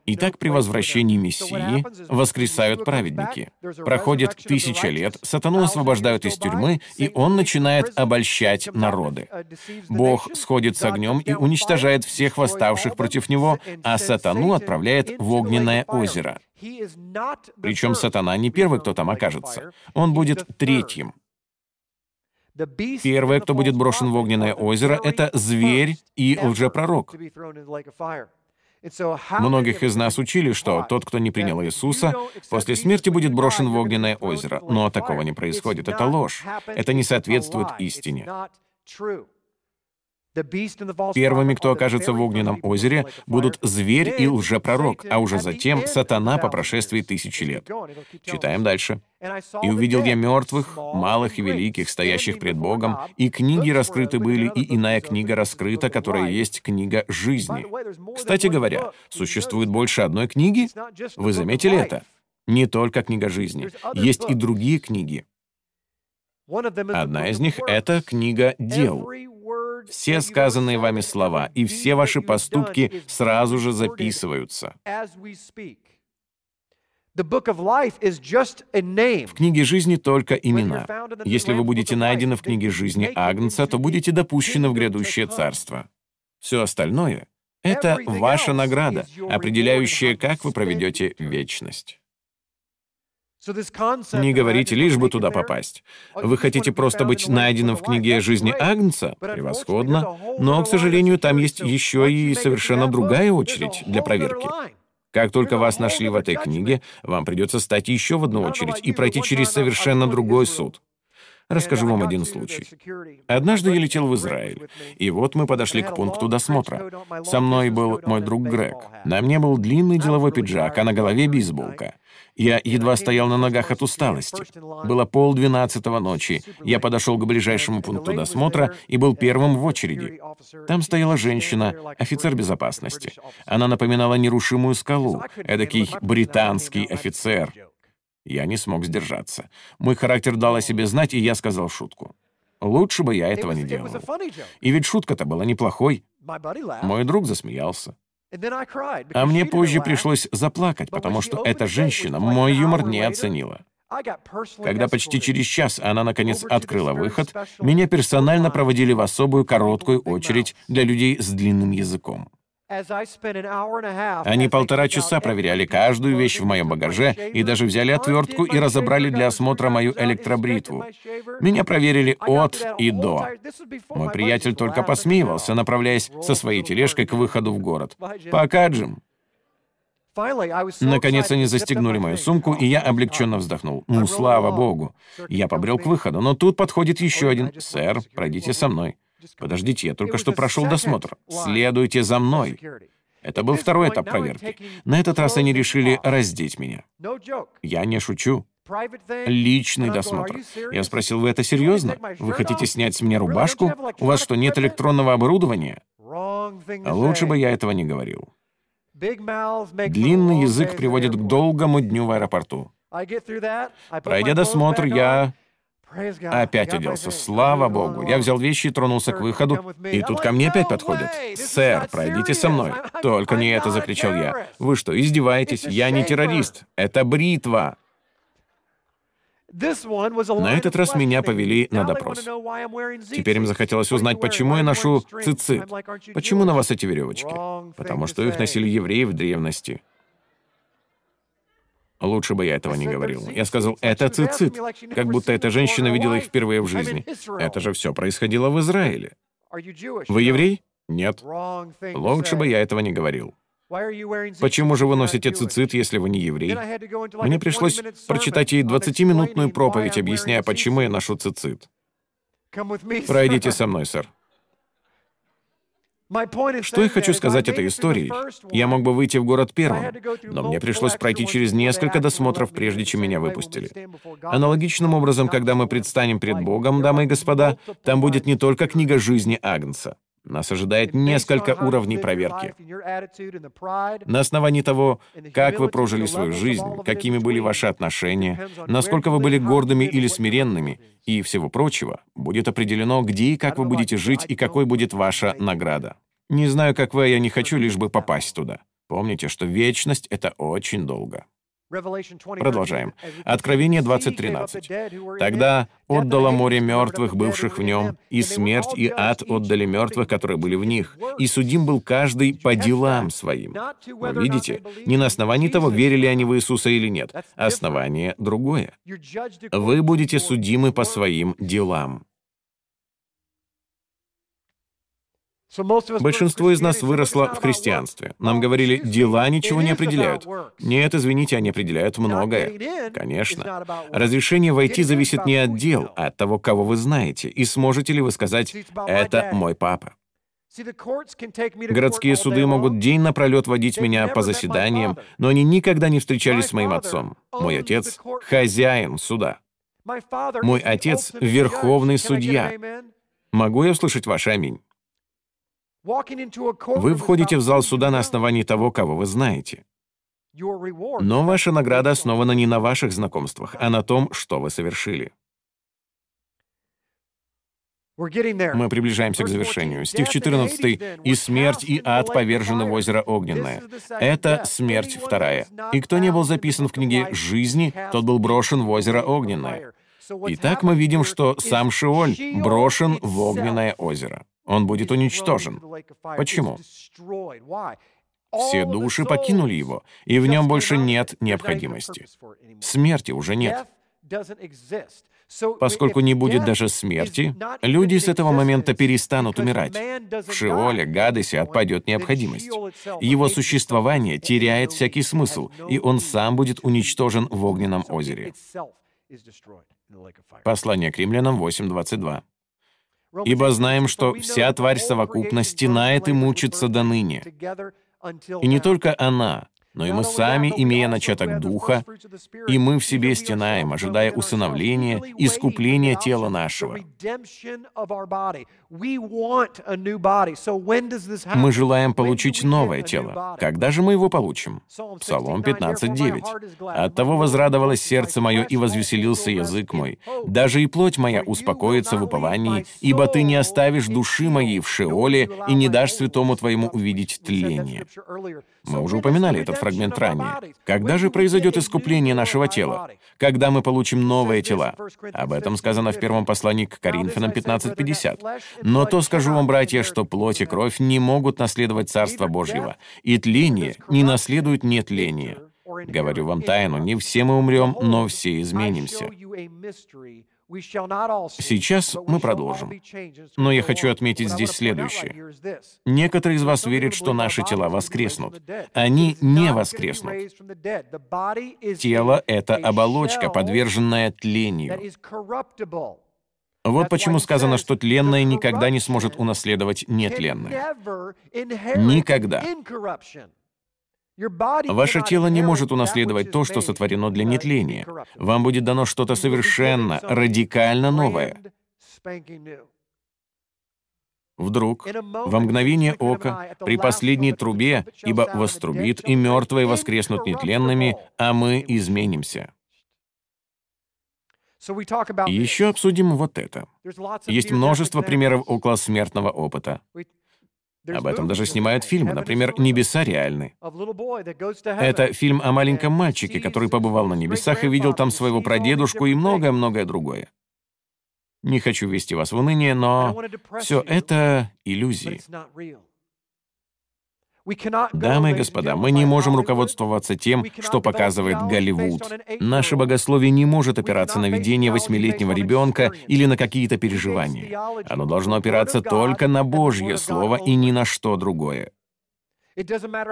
Итак, при возвращении Мессии воскресают праведники. Проходит тысяча лет, сатану освобождают из тюрьмы, и он начинает обольщать народы. Бог сходит с огнем и уничтожает всех восставших против него, а сатану отправляет в огненное озеро. Причем сатана не первый, кто там окажется. Он будет третьим. Первое, кто будет брошен в огненное озеро, это зверь и лжепророк. Многих из нас учили, что тот, кто не принял Иисуса, после смерти будет брошен в огненное озеро. Но такого не происходит. Это ложь. Это не соответствует истине. Первыми, кто окажется в огненном озере, будут зверь и лжепророк, а уже затем сатана по прошествии тысячи лет. Читаем дальше. И увидел я мертвых, малых и великих, стоящих пред Богом, и книги раскрыты были, и иная книга раскрыта, которая есть книга жизни. Кстати говоря, существует больше одной книги? Вы заметили это? Не только книга жизни. Есть и другие книги. Одна из них — это книга дел. Все сказанные вами слова и все ваши поступки сразу же записываются. В книге жизни только имена. Если вы будете найдены в книге жизни Агнца, то будете допущены в грядущее царство. Все остальное — это ваша награда, определяющая, как вы проведете вечность. Не говорите, лишь бы туда попасть. Вы хотите просто быть найденным в книге жизни Агнца? Превосходно. Но, к сожалению, там есть еще и совершенно другая очередь для проверки. Как только вас нашли в этой книге, вам придется стать еще в одну очередь и пройти через совершенно другой суд. Расскажу вам один случай. Однажды я летел в Израиль, и вот мы подошли к пункту досмотра. Со мной был мой друг Грег. На мне был длинный деловой пиджак, а на голове бейсболка. Я едва стоял на ногах от усталости. Было полдвенадцатого ночи. Я подошел к ближайшему пункту досмотра и был первым в очереди. Там стояла женщина, офицер безопасности. Она напоминала нерушимую скалу, эдакий британский офицер. Я не смог сдержаться. Мой характер дал о себе знать, и я сказал шутку. Лучше бы я этого не делал. И ведь шутка-то была неплохой. Мой друг засмеялся. А мне позже пришлось заплакать, потому что эта женщина мой юмор не оценила. Когда почти через час она, наконец, открыла выход, меня персонально проводили в особую короткую очередь для людей с длинным языком. Они полтора часа проверяли каждую вещь в моем багаже и даже взяли отвертку и разобрали для осмотра мою электробритву. Меня проверили от и до. Мой приятель только посмеивался, направляясь со своей тележкой к выходу в город. «Пока, Джим». Наконец они застегнули мою сумку, и я облегченно вздохнул. Ну, слава богу. Я побрел к выходу, но тут подходит еще один. «Сэр, пройдите со мной». Подождите, я только что прошел досмотр. Следуйте за мной. Это был второй этап проверки. На этот раз они решили раздеть меня. Я не шучу. Личный досмотр. Я спросил, вы это серьезно? Вы хотите снять с меня рубашку? У вас что, нет электронного оборудования? Лучше бы я этого не говорил. Длинный язык приводит к долгому дню в аэропорту. Пройдя досмотр, я Опять оделся. Слава богу. Я взял вещи и тронулся к выходу. И тут ко мне опять подходят. «Сэр, пройдите со мной». «Только не это!» — закричал я. «Вы что, издеваетесь? Я не террорист. Это бритва!» На этот раз меня повели на допрос. Теперь им захотелось узнать, почему я ношу цицит. Почему на вас эти веревочки? Потому что их носили евреи в древности. Лучше бы я этого не говорил. Я сказал, это цицит, как будто эта женщина видела их впервые в жизни. Это же все происходило в Израиле. Вы еврей? Нет. Лучше бы я этого не говорил. Почему же вы носите цицит, если вы не еврей? Мне пришлось прочитать ей 20-минутную проповедь, объясняя, почему я ношу цицит. Пройдите со мной, сэр. Что я хочу сказать этой историей? Я мог бы выйти в город первым, но мне пришлось пройти через несколько досмотров, прежде чем меня выпустили. Аналогичным образом, когда мы предстанем пред Богом, дамы и господа, там будет не только книга жизни Агнца. Нас ожидает несколько уровней проверки. На основании того, как вы прожили свою жизнь, какими были ваши отношения, насколько вы были гордыми или смиренными, и всего прочего, будет определено, где и как вы будете жить и какой будет ваша награда. Не знаю, как вы, я не хочу лишь бы попасть туда. Помните, что вечность — это очень долго. Продолжаем. Откровение 20.13. «Тогда отдало море мертвых, бывших в нем, и смерть, и ад отдали мертвых, которые были в них, и судим был каждый по делам своим». Вы видите, не на основании того, верили они в Иисуса или нет. Основание другое. Вы будете судимы по своим делам. Большинство из нас выросло в христианстве. Нам говорили, дела ничего не определяют. Нет, извините, они определяют многое. Конечно. Разрешение войти зависит не от дел, а от того, кого вы знаете, и сможете ли вы сказать «это мой папа». Городские суды могут день напролет водить меня по заседаниям, но они никогда не встречались с моим отцом. Мой отец — хозяин суда. Мой отец — верховный судья. Могу я услышать ваше аминь? Вы входите в зал суда на основании того, кого вы знаете. Но ваша награда основана не на ваших знакомствах, а на том, что вы совершили. Мы приближаемся к завершению. Стих 14. «И смерть, и ад повержены в озеро огненное». Это смерть вторая. «И кто не был записан в книге жизни, тот был брошен в озеро огненное». Итак, мы видим, что сам Шиоль брошен в огненное озеро. Он будет уничтожен. Почему? Все души покинули его, и в нем больше нет необходимости. Смерти уже нет. Поскольку не будет даже смерти, люди с этого момента перестанут умирать. В Шиоле, Гадесе отпадет необходимость. Его существование теряет всякий смысл, и он сам будет уничтожен в огненном озере. Послание к римлянам 8.22. «Ибо знаем, что вся тварь совокупно стенает и мучится до ныне. И не только она, но и мы сами, имея начаток Духа, и мы в себе стенаем, ожидая усыновления, искупления тела нашего. Мы желаем получить новое тело. Когда же мы его получим? Псалом 15.9. «Оттого возрадовалось сердце мое и возвеселился язык мой. Даже и плоть моя успокоится в уповании, ибо ты не оставишь души моей в Шеоле и не дашь святому твоему увидеть тление». Мы уже упоминали этот фрагмент ранее. Когда же произойдет искупление нашего тела? Когда мы получим новые тела? Об этом сказано в первом послании к Коринфянам 15.50. Но то скажу вам, братья, что плоть и кровь не могут наследовать Царство Божьего, и тление не наследует нетление. Говорю вам тайну, не все мы умрем, но все изменимся. Сейчас мы продолжим. Но я хочу отметить здесь следующее. Некоторые из вас верят, что наши тела воскреснут. Они не воскреснут. Тело — это оболочка, подверженная тлению. Вот почему сказано, что тленное никогда не сможет унаследовать нетленное. Никогда. Ваше тело не может унаследовать то, что сотворено для нетления. Вам будет дано что-то совершенно, радикально новое. Вдруг, во мгновение ока, при последней трубе, ибо вострубит, и мертвые воскреснут нетленными, а мы изменимся. Еще обсудим вот это. Есть множество примеров около смертного опыта. Об этом даже снимают фильмы, например, «Небеса реальны». Это фильм о маленьком мальчике, который побывал на небесах и видел там своего прадедушку и многое-многое другое. Не хочу ввести вас в уныние, но все это иллюзии. Дамы и господа, мы не можем руководствоваться тем, что показывает Голливуд. Наше богословие не может опираться на видение восьмилетнего ребенка или на какие-то переживания. Оно должно опираться только на Божье Слово и ни на что другое.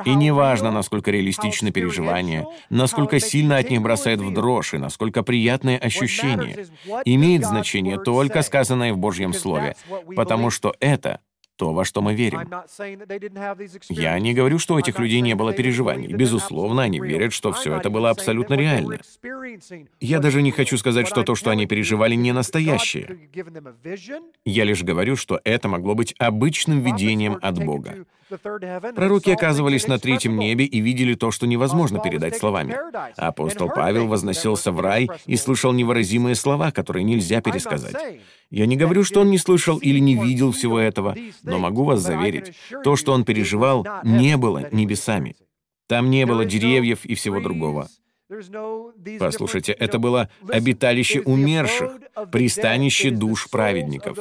И неважно, насколько реалистичны переживания, насколько сильно от них бросает в дрожь и насколько приятные ощущения, имеет значение только сказанное в Божьем Слове, потому что это то, во что мы верим. Я не говорю, что у этих людей не было переживаний. Безусловно, они верят, что все это было абсолютно реально. Я даже не хочу сказать, что то, что они переживали, не настоящее. Я лишь говорю, что это могло быть обычным видением от Бога. Пророки оказывались на третьем небе и видели то, что невозможно передать словами. Апостол Павел возносился в рай и слышал невыразимые слова, которые нельзя пересказать. Я не говорю, что он не слышал или не видел всего этого, но могу вас заверить, то, что он переживал, не было небесами. Там не было деревьев и всего другого. Послушайте, это было обиталище умерших, пристанище душ праведников.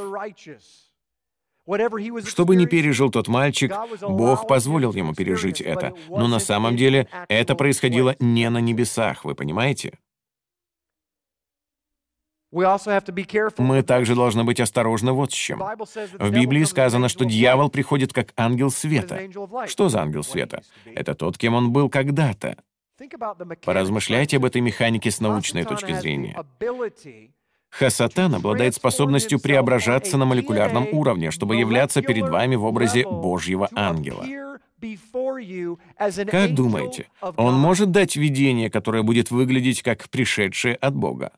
Что бы ни пережил тот мальчик, Бог позволил ему пережить это. Но на самом деле это происходило не на небесах, вы понимаете? Мы также должны быть осторожны вот с чем. В Библии сказано, что дьявол приходит как ангел света. Что за ангел света? Это тот, кем он был когда-то. Поразмышляйте об этой механике с научной точки зрения. Хасатан обладает способностью преображаться на молекулярном уровне, чтобы являться перед вами в образе Божьего ангела. Как думаете, он может дать видение, которое будет выглядеть как пришедшее от Бога?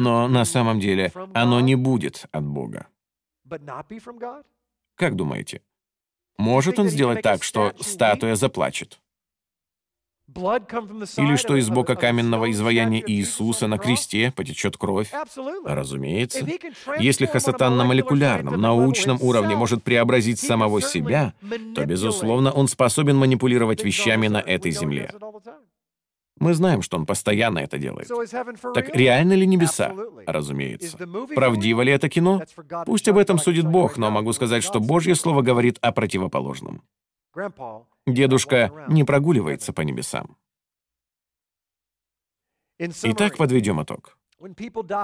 Но на самом деле оно не будет от Бога. Как думаете? Может он сделать так, что статуя заплачет? Или что из бока каменного изваяния Иисуса на кресте потечет кровь? Разумеется. Если Хасатан на молекулярном, научном уровне может преобразить самого себя, то, безусловно, он способен манипулировать вещами на этой земле. Мы знаем, что он постоянно это делает. Так реально ли небеса? Разумеется. Правдиво ли это кино? Пусть об этом судит Бог, но могу сказать, что Божье Слово говорит о противоположном. Дедушка не прогуливается по небесам. Итак, подведем итог.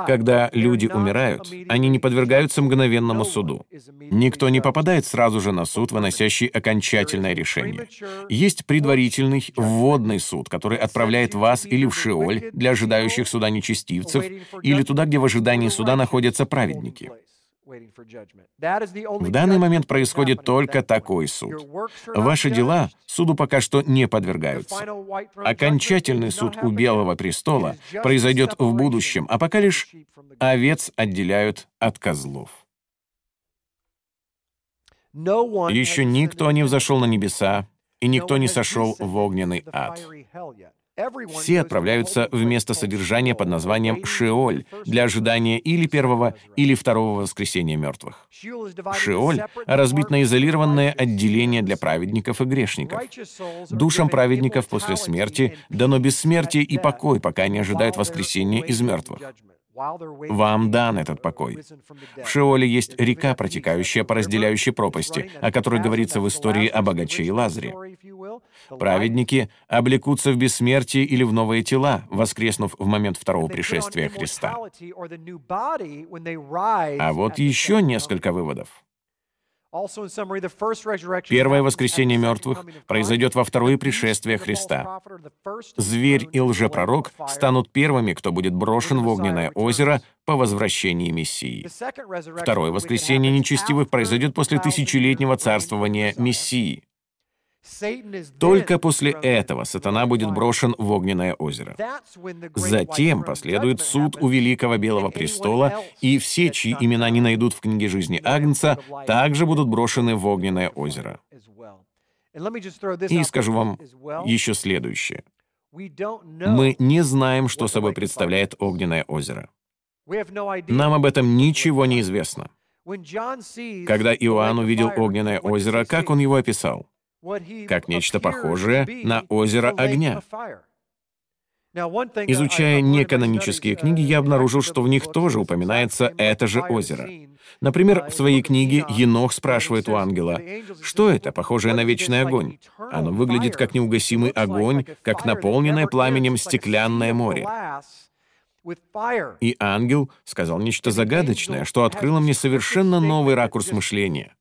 Когда люди умирают, они не подвергаются мгновенному суду. Никто не попадает сразу же на суд, выносящий окончательное решение. Есть предварительный вводный суд, который отправляет вас или в Шиоль для ожидающих суда нечестивцев, или туда, где в ожидании суда находятся праведники. В данный момент происходит только такой суд. Ваши дела суду пока что не подвергаются. Окончательный суд у Белого престола произойдет в будущем, а пока лишь овец отделяют от козлов. Еще никто не взошел на небеса, и никто не сошел в огненный ад. Все отправляются в место содержания под названием Шеоль для ожидания или первого, или второго воскресения мертвых. Шеоль разбит на изолированное отделение для праведников и грешников. Душам праведников после смерти дано бессмертие и покой, пока они ожидают воскресения из мертвых. Вам дан этот покой. В Шеоле есть река, протекающая по разделяющей пропасти, о которой говорится в истории о богаче и Лазаре. Праведники облекутся в бессмертие или в новые тела, воскреснув в момент второго пришествия Христа. А вот еще несколько выводов. Первое воскресение мертвых произойдет во второе пришествие Христа. Зверь и лжепророк станут первыми, кто будет брошен в огненное озеро по возвращении Мессии. Второе воскресение нечестивых произойдет после тысячелетнего царствования Мессии. Только после этого сатана будет брошен в огненное озеро. Затем последует суд у Великого Белого Престола, и все, чьи имена не найдут в книге жизни Агнца, также будут брошены в огненное озеро. И скажу вам еще следующее. Мы не знаем, что собой представляет огненное озеро. Нам об этом ничего не известно. Когда Иоанн увидел огненное озеро, как он его описал? Как нечто похожее на озеро огня. Изучая неканонические книги, я обнаружил, что в них тоже упоминается это же озеро. Например, в своей книге Енох спрашивает у ангела, что это, похожее на вечный огонь? Оно выглядит как неугасимый огонь, как наполненное пламенем стеклянное море. И ангел сказал нечто загадочное, что открыло мне совершенно новый ракурс мышления.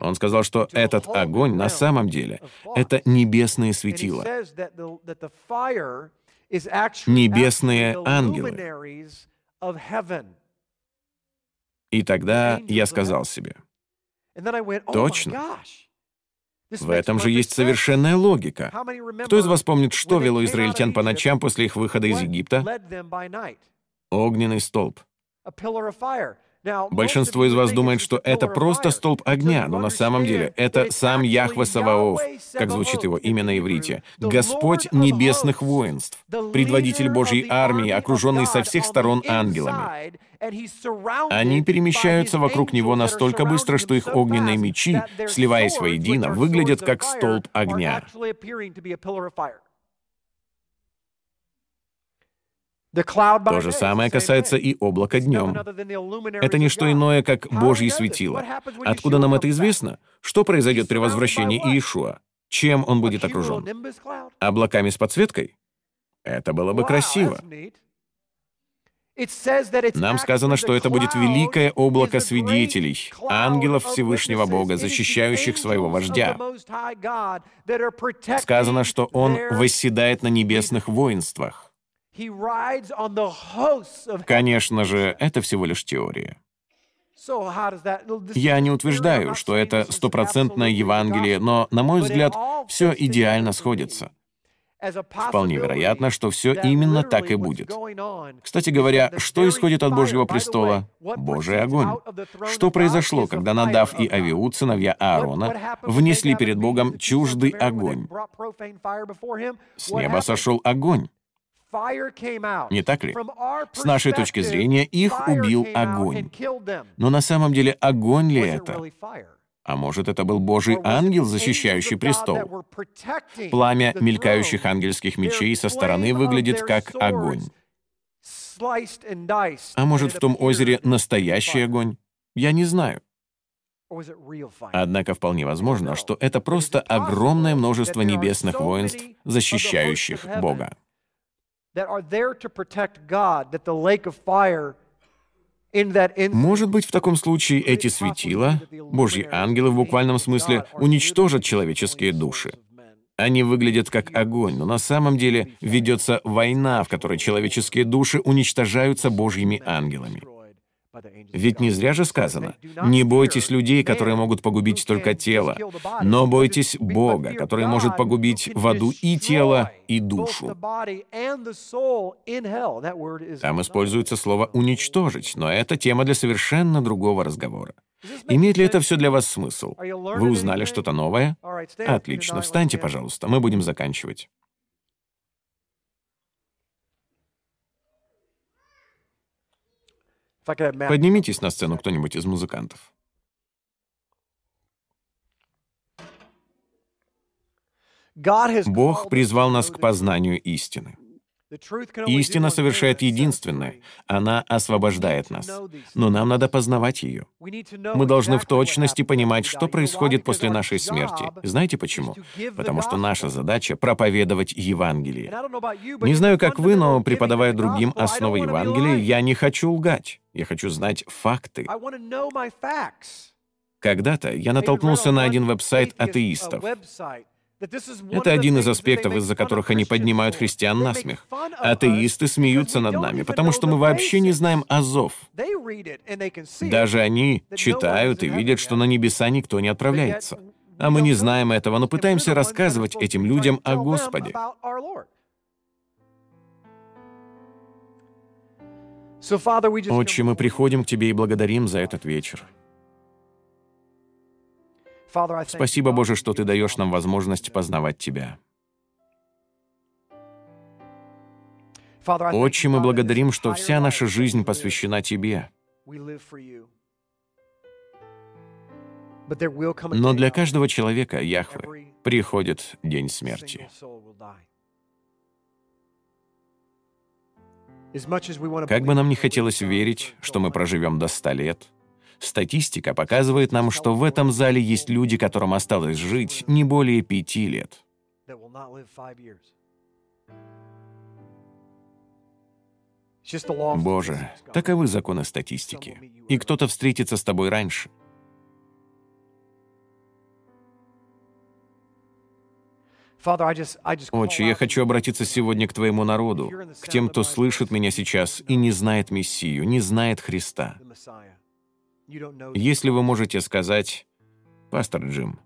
Он сказал, что этот огонь на самом деле — это небесные светила, небесные ангелы. И тогда я сказал себе, oh точно, в этом же есть совершенная логика. Кто из вас помнит, что вело израильтян по ночам после их выхода из Египта? Огненный столб. Большинство из вас думает, что это просто столб огня, но на самом деле это сам Яхве Саваоф, как звучит его имя на иврите, Господь небесных воинств, предводитель Божьей армии, окруженный со всех сторон ангелами. Они перемещаются вокруг него настолько быстро, что их огненные мечи, сливаясь воедино, выглядят как столб огня. То же самое касается и облака днем. Это не что иное, как Божье светило. Откуда нам это известно? Что произойдет при возвращении Иешуа? Чем он будет окружен? Облаками с подсветкой? Это было бы красиво. Нам сказано, что это будет великое облако свидетелей, ангелов Всевышнего Бога, защищающих своего вождя. Сказано, что он восседает на небесных воинствах. Конечно же, это всего лишь теория. Я не утверждаю, что это стопроцентное Евангелие, но, на мой взгляд, все идеально сходится. Вполне вероятно, что все именно так и будет. Кстати говоря, что исходит от Божьего престола? Божий огонь. Что произошло, когда Надав и Авиуд, сыновья Аарона, внесли перед Богом чуждый огонь? С неба сошел огонь. Не так ли? С нашей точки зрения, их убил огонь. Но на самом деле огонь ли это? А может, это был Божий ангел, защищающий престол? Пламя мелькающих ангельских мечей со стороны выглядит как огонь. А может, в том озере настоящий огонь? Я не знаю. Однако вполне возможно, что это просто огромное множество небесных воинств, защищающих Бога. Может быть, в таком случае эти светила, Божьи ангелы в буквальном смысле, уничтожат человеческие души. Они выглядят как огонь, но на самом деле ведется война, в которой человеческие души уничтожаются Божьими ангелами. Ведь не зря же сказано, не бойтесь людей, которые могут погубить только тело, но бойтесь Бога, который может погубить в аду и тело, и душу. Там используется слово «уничтожить», но это тема для совершенно другого разговора. Имеет ли это все для вас смысл? Вы узнали что-то новое? Отлично, встаньте, пожалуйста, мы будем заканчивать. Поднимитесь на сцену кто-нибудь из музыкантов. Бог призвал нас к познанию истины. Истина совершает единственное. Она освобождает нас. Но нам надо познавать ее. Мы должны в точности понимать, что происходит после нашей смерти. Знаете почему? Потому что наша задача — проповедовать Евангелие. Не знаю, как вы, но преподавая другим основы Евангелия, я не хочу лгать. Я хочу знать факты. Когда-то я натолкнулся на один веб-сайт атеистов. Это один из аспектов, из-за которых они поднимают христиан на смех. Атеисты смеются над нами, потому что мы вообще не знаем азов. Даже они читают и видят, что на небеса никто не отправляется. А мы не знаем этого, но пытаемся рассказывать этим людям о Господе. Отче, мы приходим к Тебе и благодарим за этот вечер. Спасибо, Боже, что Ты даешь нам возможность познавать Тебя. Отче, мы благодарим, что вся наша жизнь посвящена Тебе. Но для каждого человека, Яхве, приходит день смерти. Как бы нам ни хотелось верить, что мы проживем до ста лет, Статистика показывает нам, что в этом зале есть люди, которым осталось жить не более пяти лет. Боже, таковы законы статистики. И кто-то встретится с тобой раньше. Отче, я хочу обратиться сегодня к Твоему народу, к тем, кто слышит меня сейчас и не знает Мессию, не знает Христа. Если вы можете сказать, «Пастор Джим,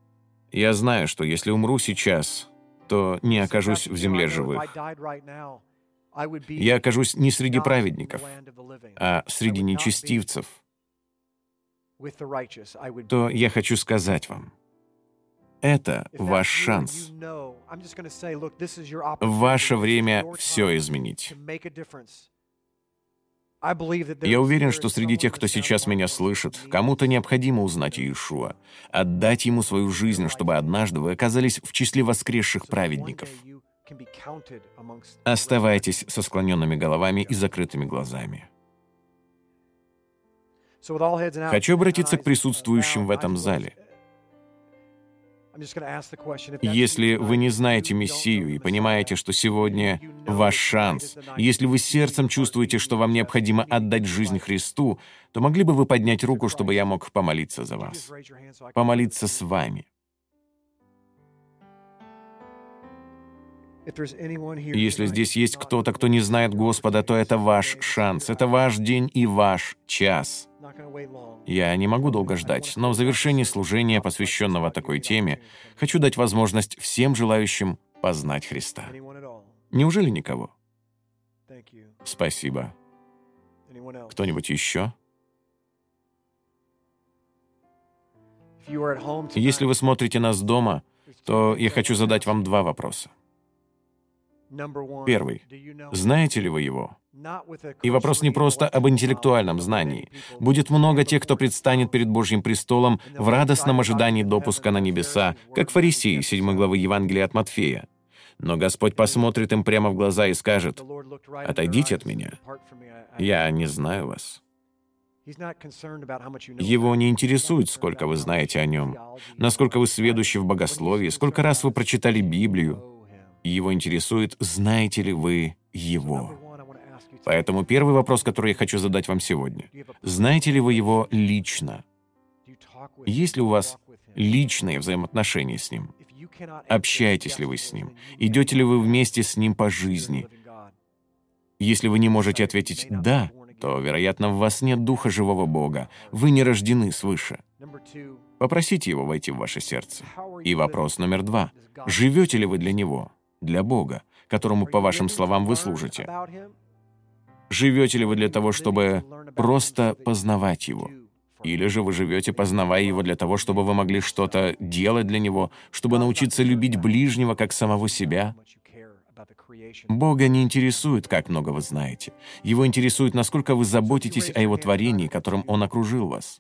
я знаю, что если умру сейчас, то не окажусь в земле живых. Я окажусь не среди праведников, а среди нечестивцев», то я хочу сказать вам, это ваш шанс. Ваше время все изменить. Я уверен, что среди тех, кто сейчас меня слышит, кому-то необходимо узнать Иешуа, отдать ему свою жизнь, чтобы однажды вы оказались в числе воскресших праведников. Оставайтесь со склоненными головами и закрытыми глазами. Хочу обратиться к присутствующим в этом зале. Если вы не знаете Мессию и понимаете, что сегодня ваш шанс, если вы сердцем чувствуете, что вам необходимо отдать жизнь Христу, то могли бы вы поднять руку, чтобы я мог помолиться за вас, помолиться с вами. Если здесь есть кто-то, кто не знает Господа, то это ваш шанс, это ваш день и ваш час. Я не могу долго ждать, но в завершении служения, посвященного такой теме, хочу дать возможность всем желающим познать Христа. Неужели никого? Спасибо. Кто-нибудь еще? Если вы смотрите нас дома, то я хочу задать вам два вопроса. Первый. Знаете ли вы его? И вопрос не просто об интеллектуальном знании. Будет много тех, кто предстанет перед Божьим престолом в радостном ожидании допуска на небеса, как фарисеи 7 главы Евангелия от Матфея. Но Господь посмотрит им прямо в глаза и скажет, «Отойдите от меня. Я не знаю вас». Его не интересует, сколько вы знаете о нем, насколько вы сведущи в богословии, сколько раз вы прочитали Библию. Его интересует, знаете ли вы Его. Поэтому первый вопрос, который я хочу задать вам сегодня. Знаете ли вы Его лично? Есть ли у вас личные взаимоотношения с Ним? Общаетесь ли вы с Ним? Идете ли вы вместе с Ним по жизни? Если вы не можете ответить «да», то, вероятно, в вас нет духа живого Бога. Вы не рождены свыше. Попросите Его войти в ваше сердце. И вопрос номер два. Живете ли вы для Него, для Бога, которому, по вашим словам, вы служите? Живете ли вы для того, чтобы просто познавать Его? Или же вы живете, познавая Его для того, чтобы вы могли что-то делать для Него, чтобы научиться любить ближнего как самого себя? Бога не интересует, как много вы знаете. Его интересует, насколько вы заботитесь о Его творении, которым Он окружил вас.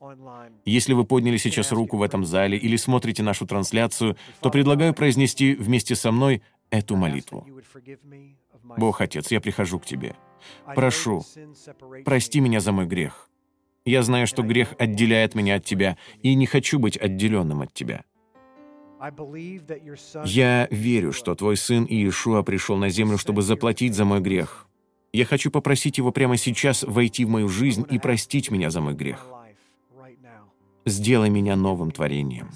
Если вы подняли сейчас руку в этом зале или смотрите нашу трансляцию, то предлагаю произнести вместе со мной эту молитву. Бог Отец, я прихожу к Тебе. Прошу, прости меня за мой грех. Я знаю, что грех отделяет меня от Тебя, и не хочу быть отделенным от Тебя. Я верю, что Твой Сын Иешуа пришел на землю, чтобы заплатить за мой грех. Я хочу попросить Его прямо сейчас войти в мою жизнь и простить меня за мой грех. Сделай меня новым творением.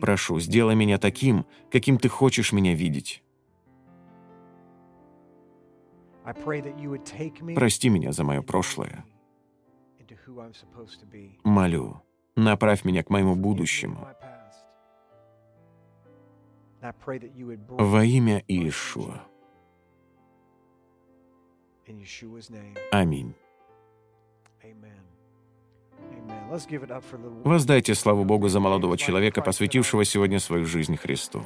Прошу, сделай меня таким, каким Ты хочешь меня видеть. Прости меня за мое прошлое. Молю, направь меня к моему будущему. Во имя Иешуа. Аминь. Воздайте славу Богу за молодого человека, посвятившего сегодня свою жизнь Христу.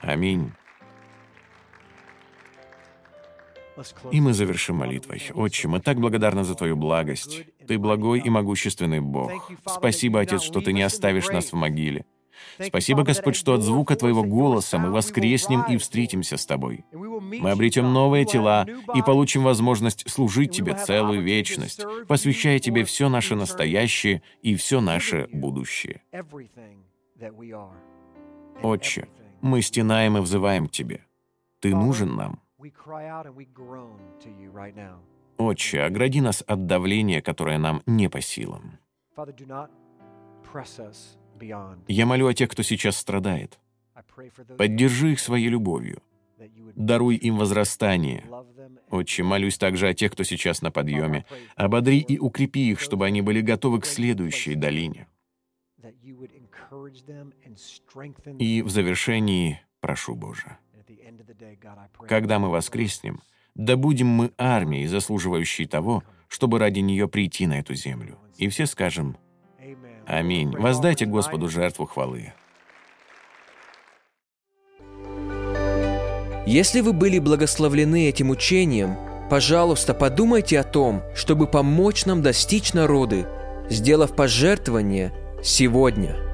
Аминь. И мы завершим молитвой. Отче, мы так благодарны за Твою благость. Ты благой и могущественный Бог. Спасибо, Отец, что Ты не оставишь нас в могиле. Спасибо, Господь, что от звука Твоего голоса мы воскреснем и встретимся с Тобой. Мы обретем новые тела и получим возможность служить Тебе целую вечность, посвящая Тебе все наше настоящее и все наше будущее. Отче, мы стенаем и взываем к Тебе. Ты нужен нам. Отче, огради нас от давления, которое нам не по силам. Я молю о тех, кто сейчас страдает. Поддержи их своей любовью. Даруй им возрастание. Отче, молюсь также о тех, кто сейчас на подъеме. Ободри и укрепи их, чтобы они были готовы к следующей долине. И в завершении прошу Боже, когда мы воскреснем, да будем мы армией, заслуживающей того, чтобы ради нее прийти на эту землю. И все скажем «Аминь». Воздайте Господу жертву хвалы. Если вы были благословлены этим учением, пожалуйста, подумайте о том, чтобы помочь нам достичь народы, сделав пожертвование сегодня –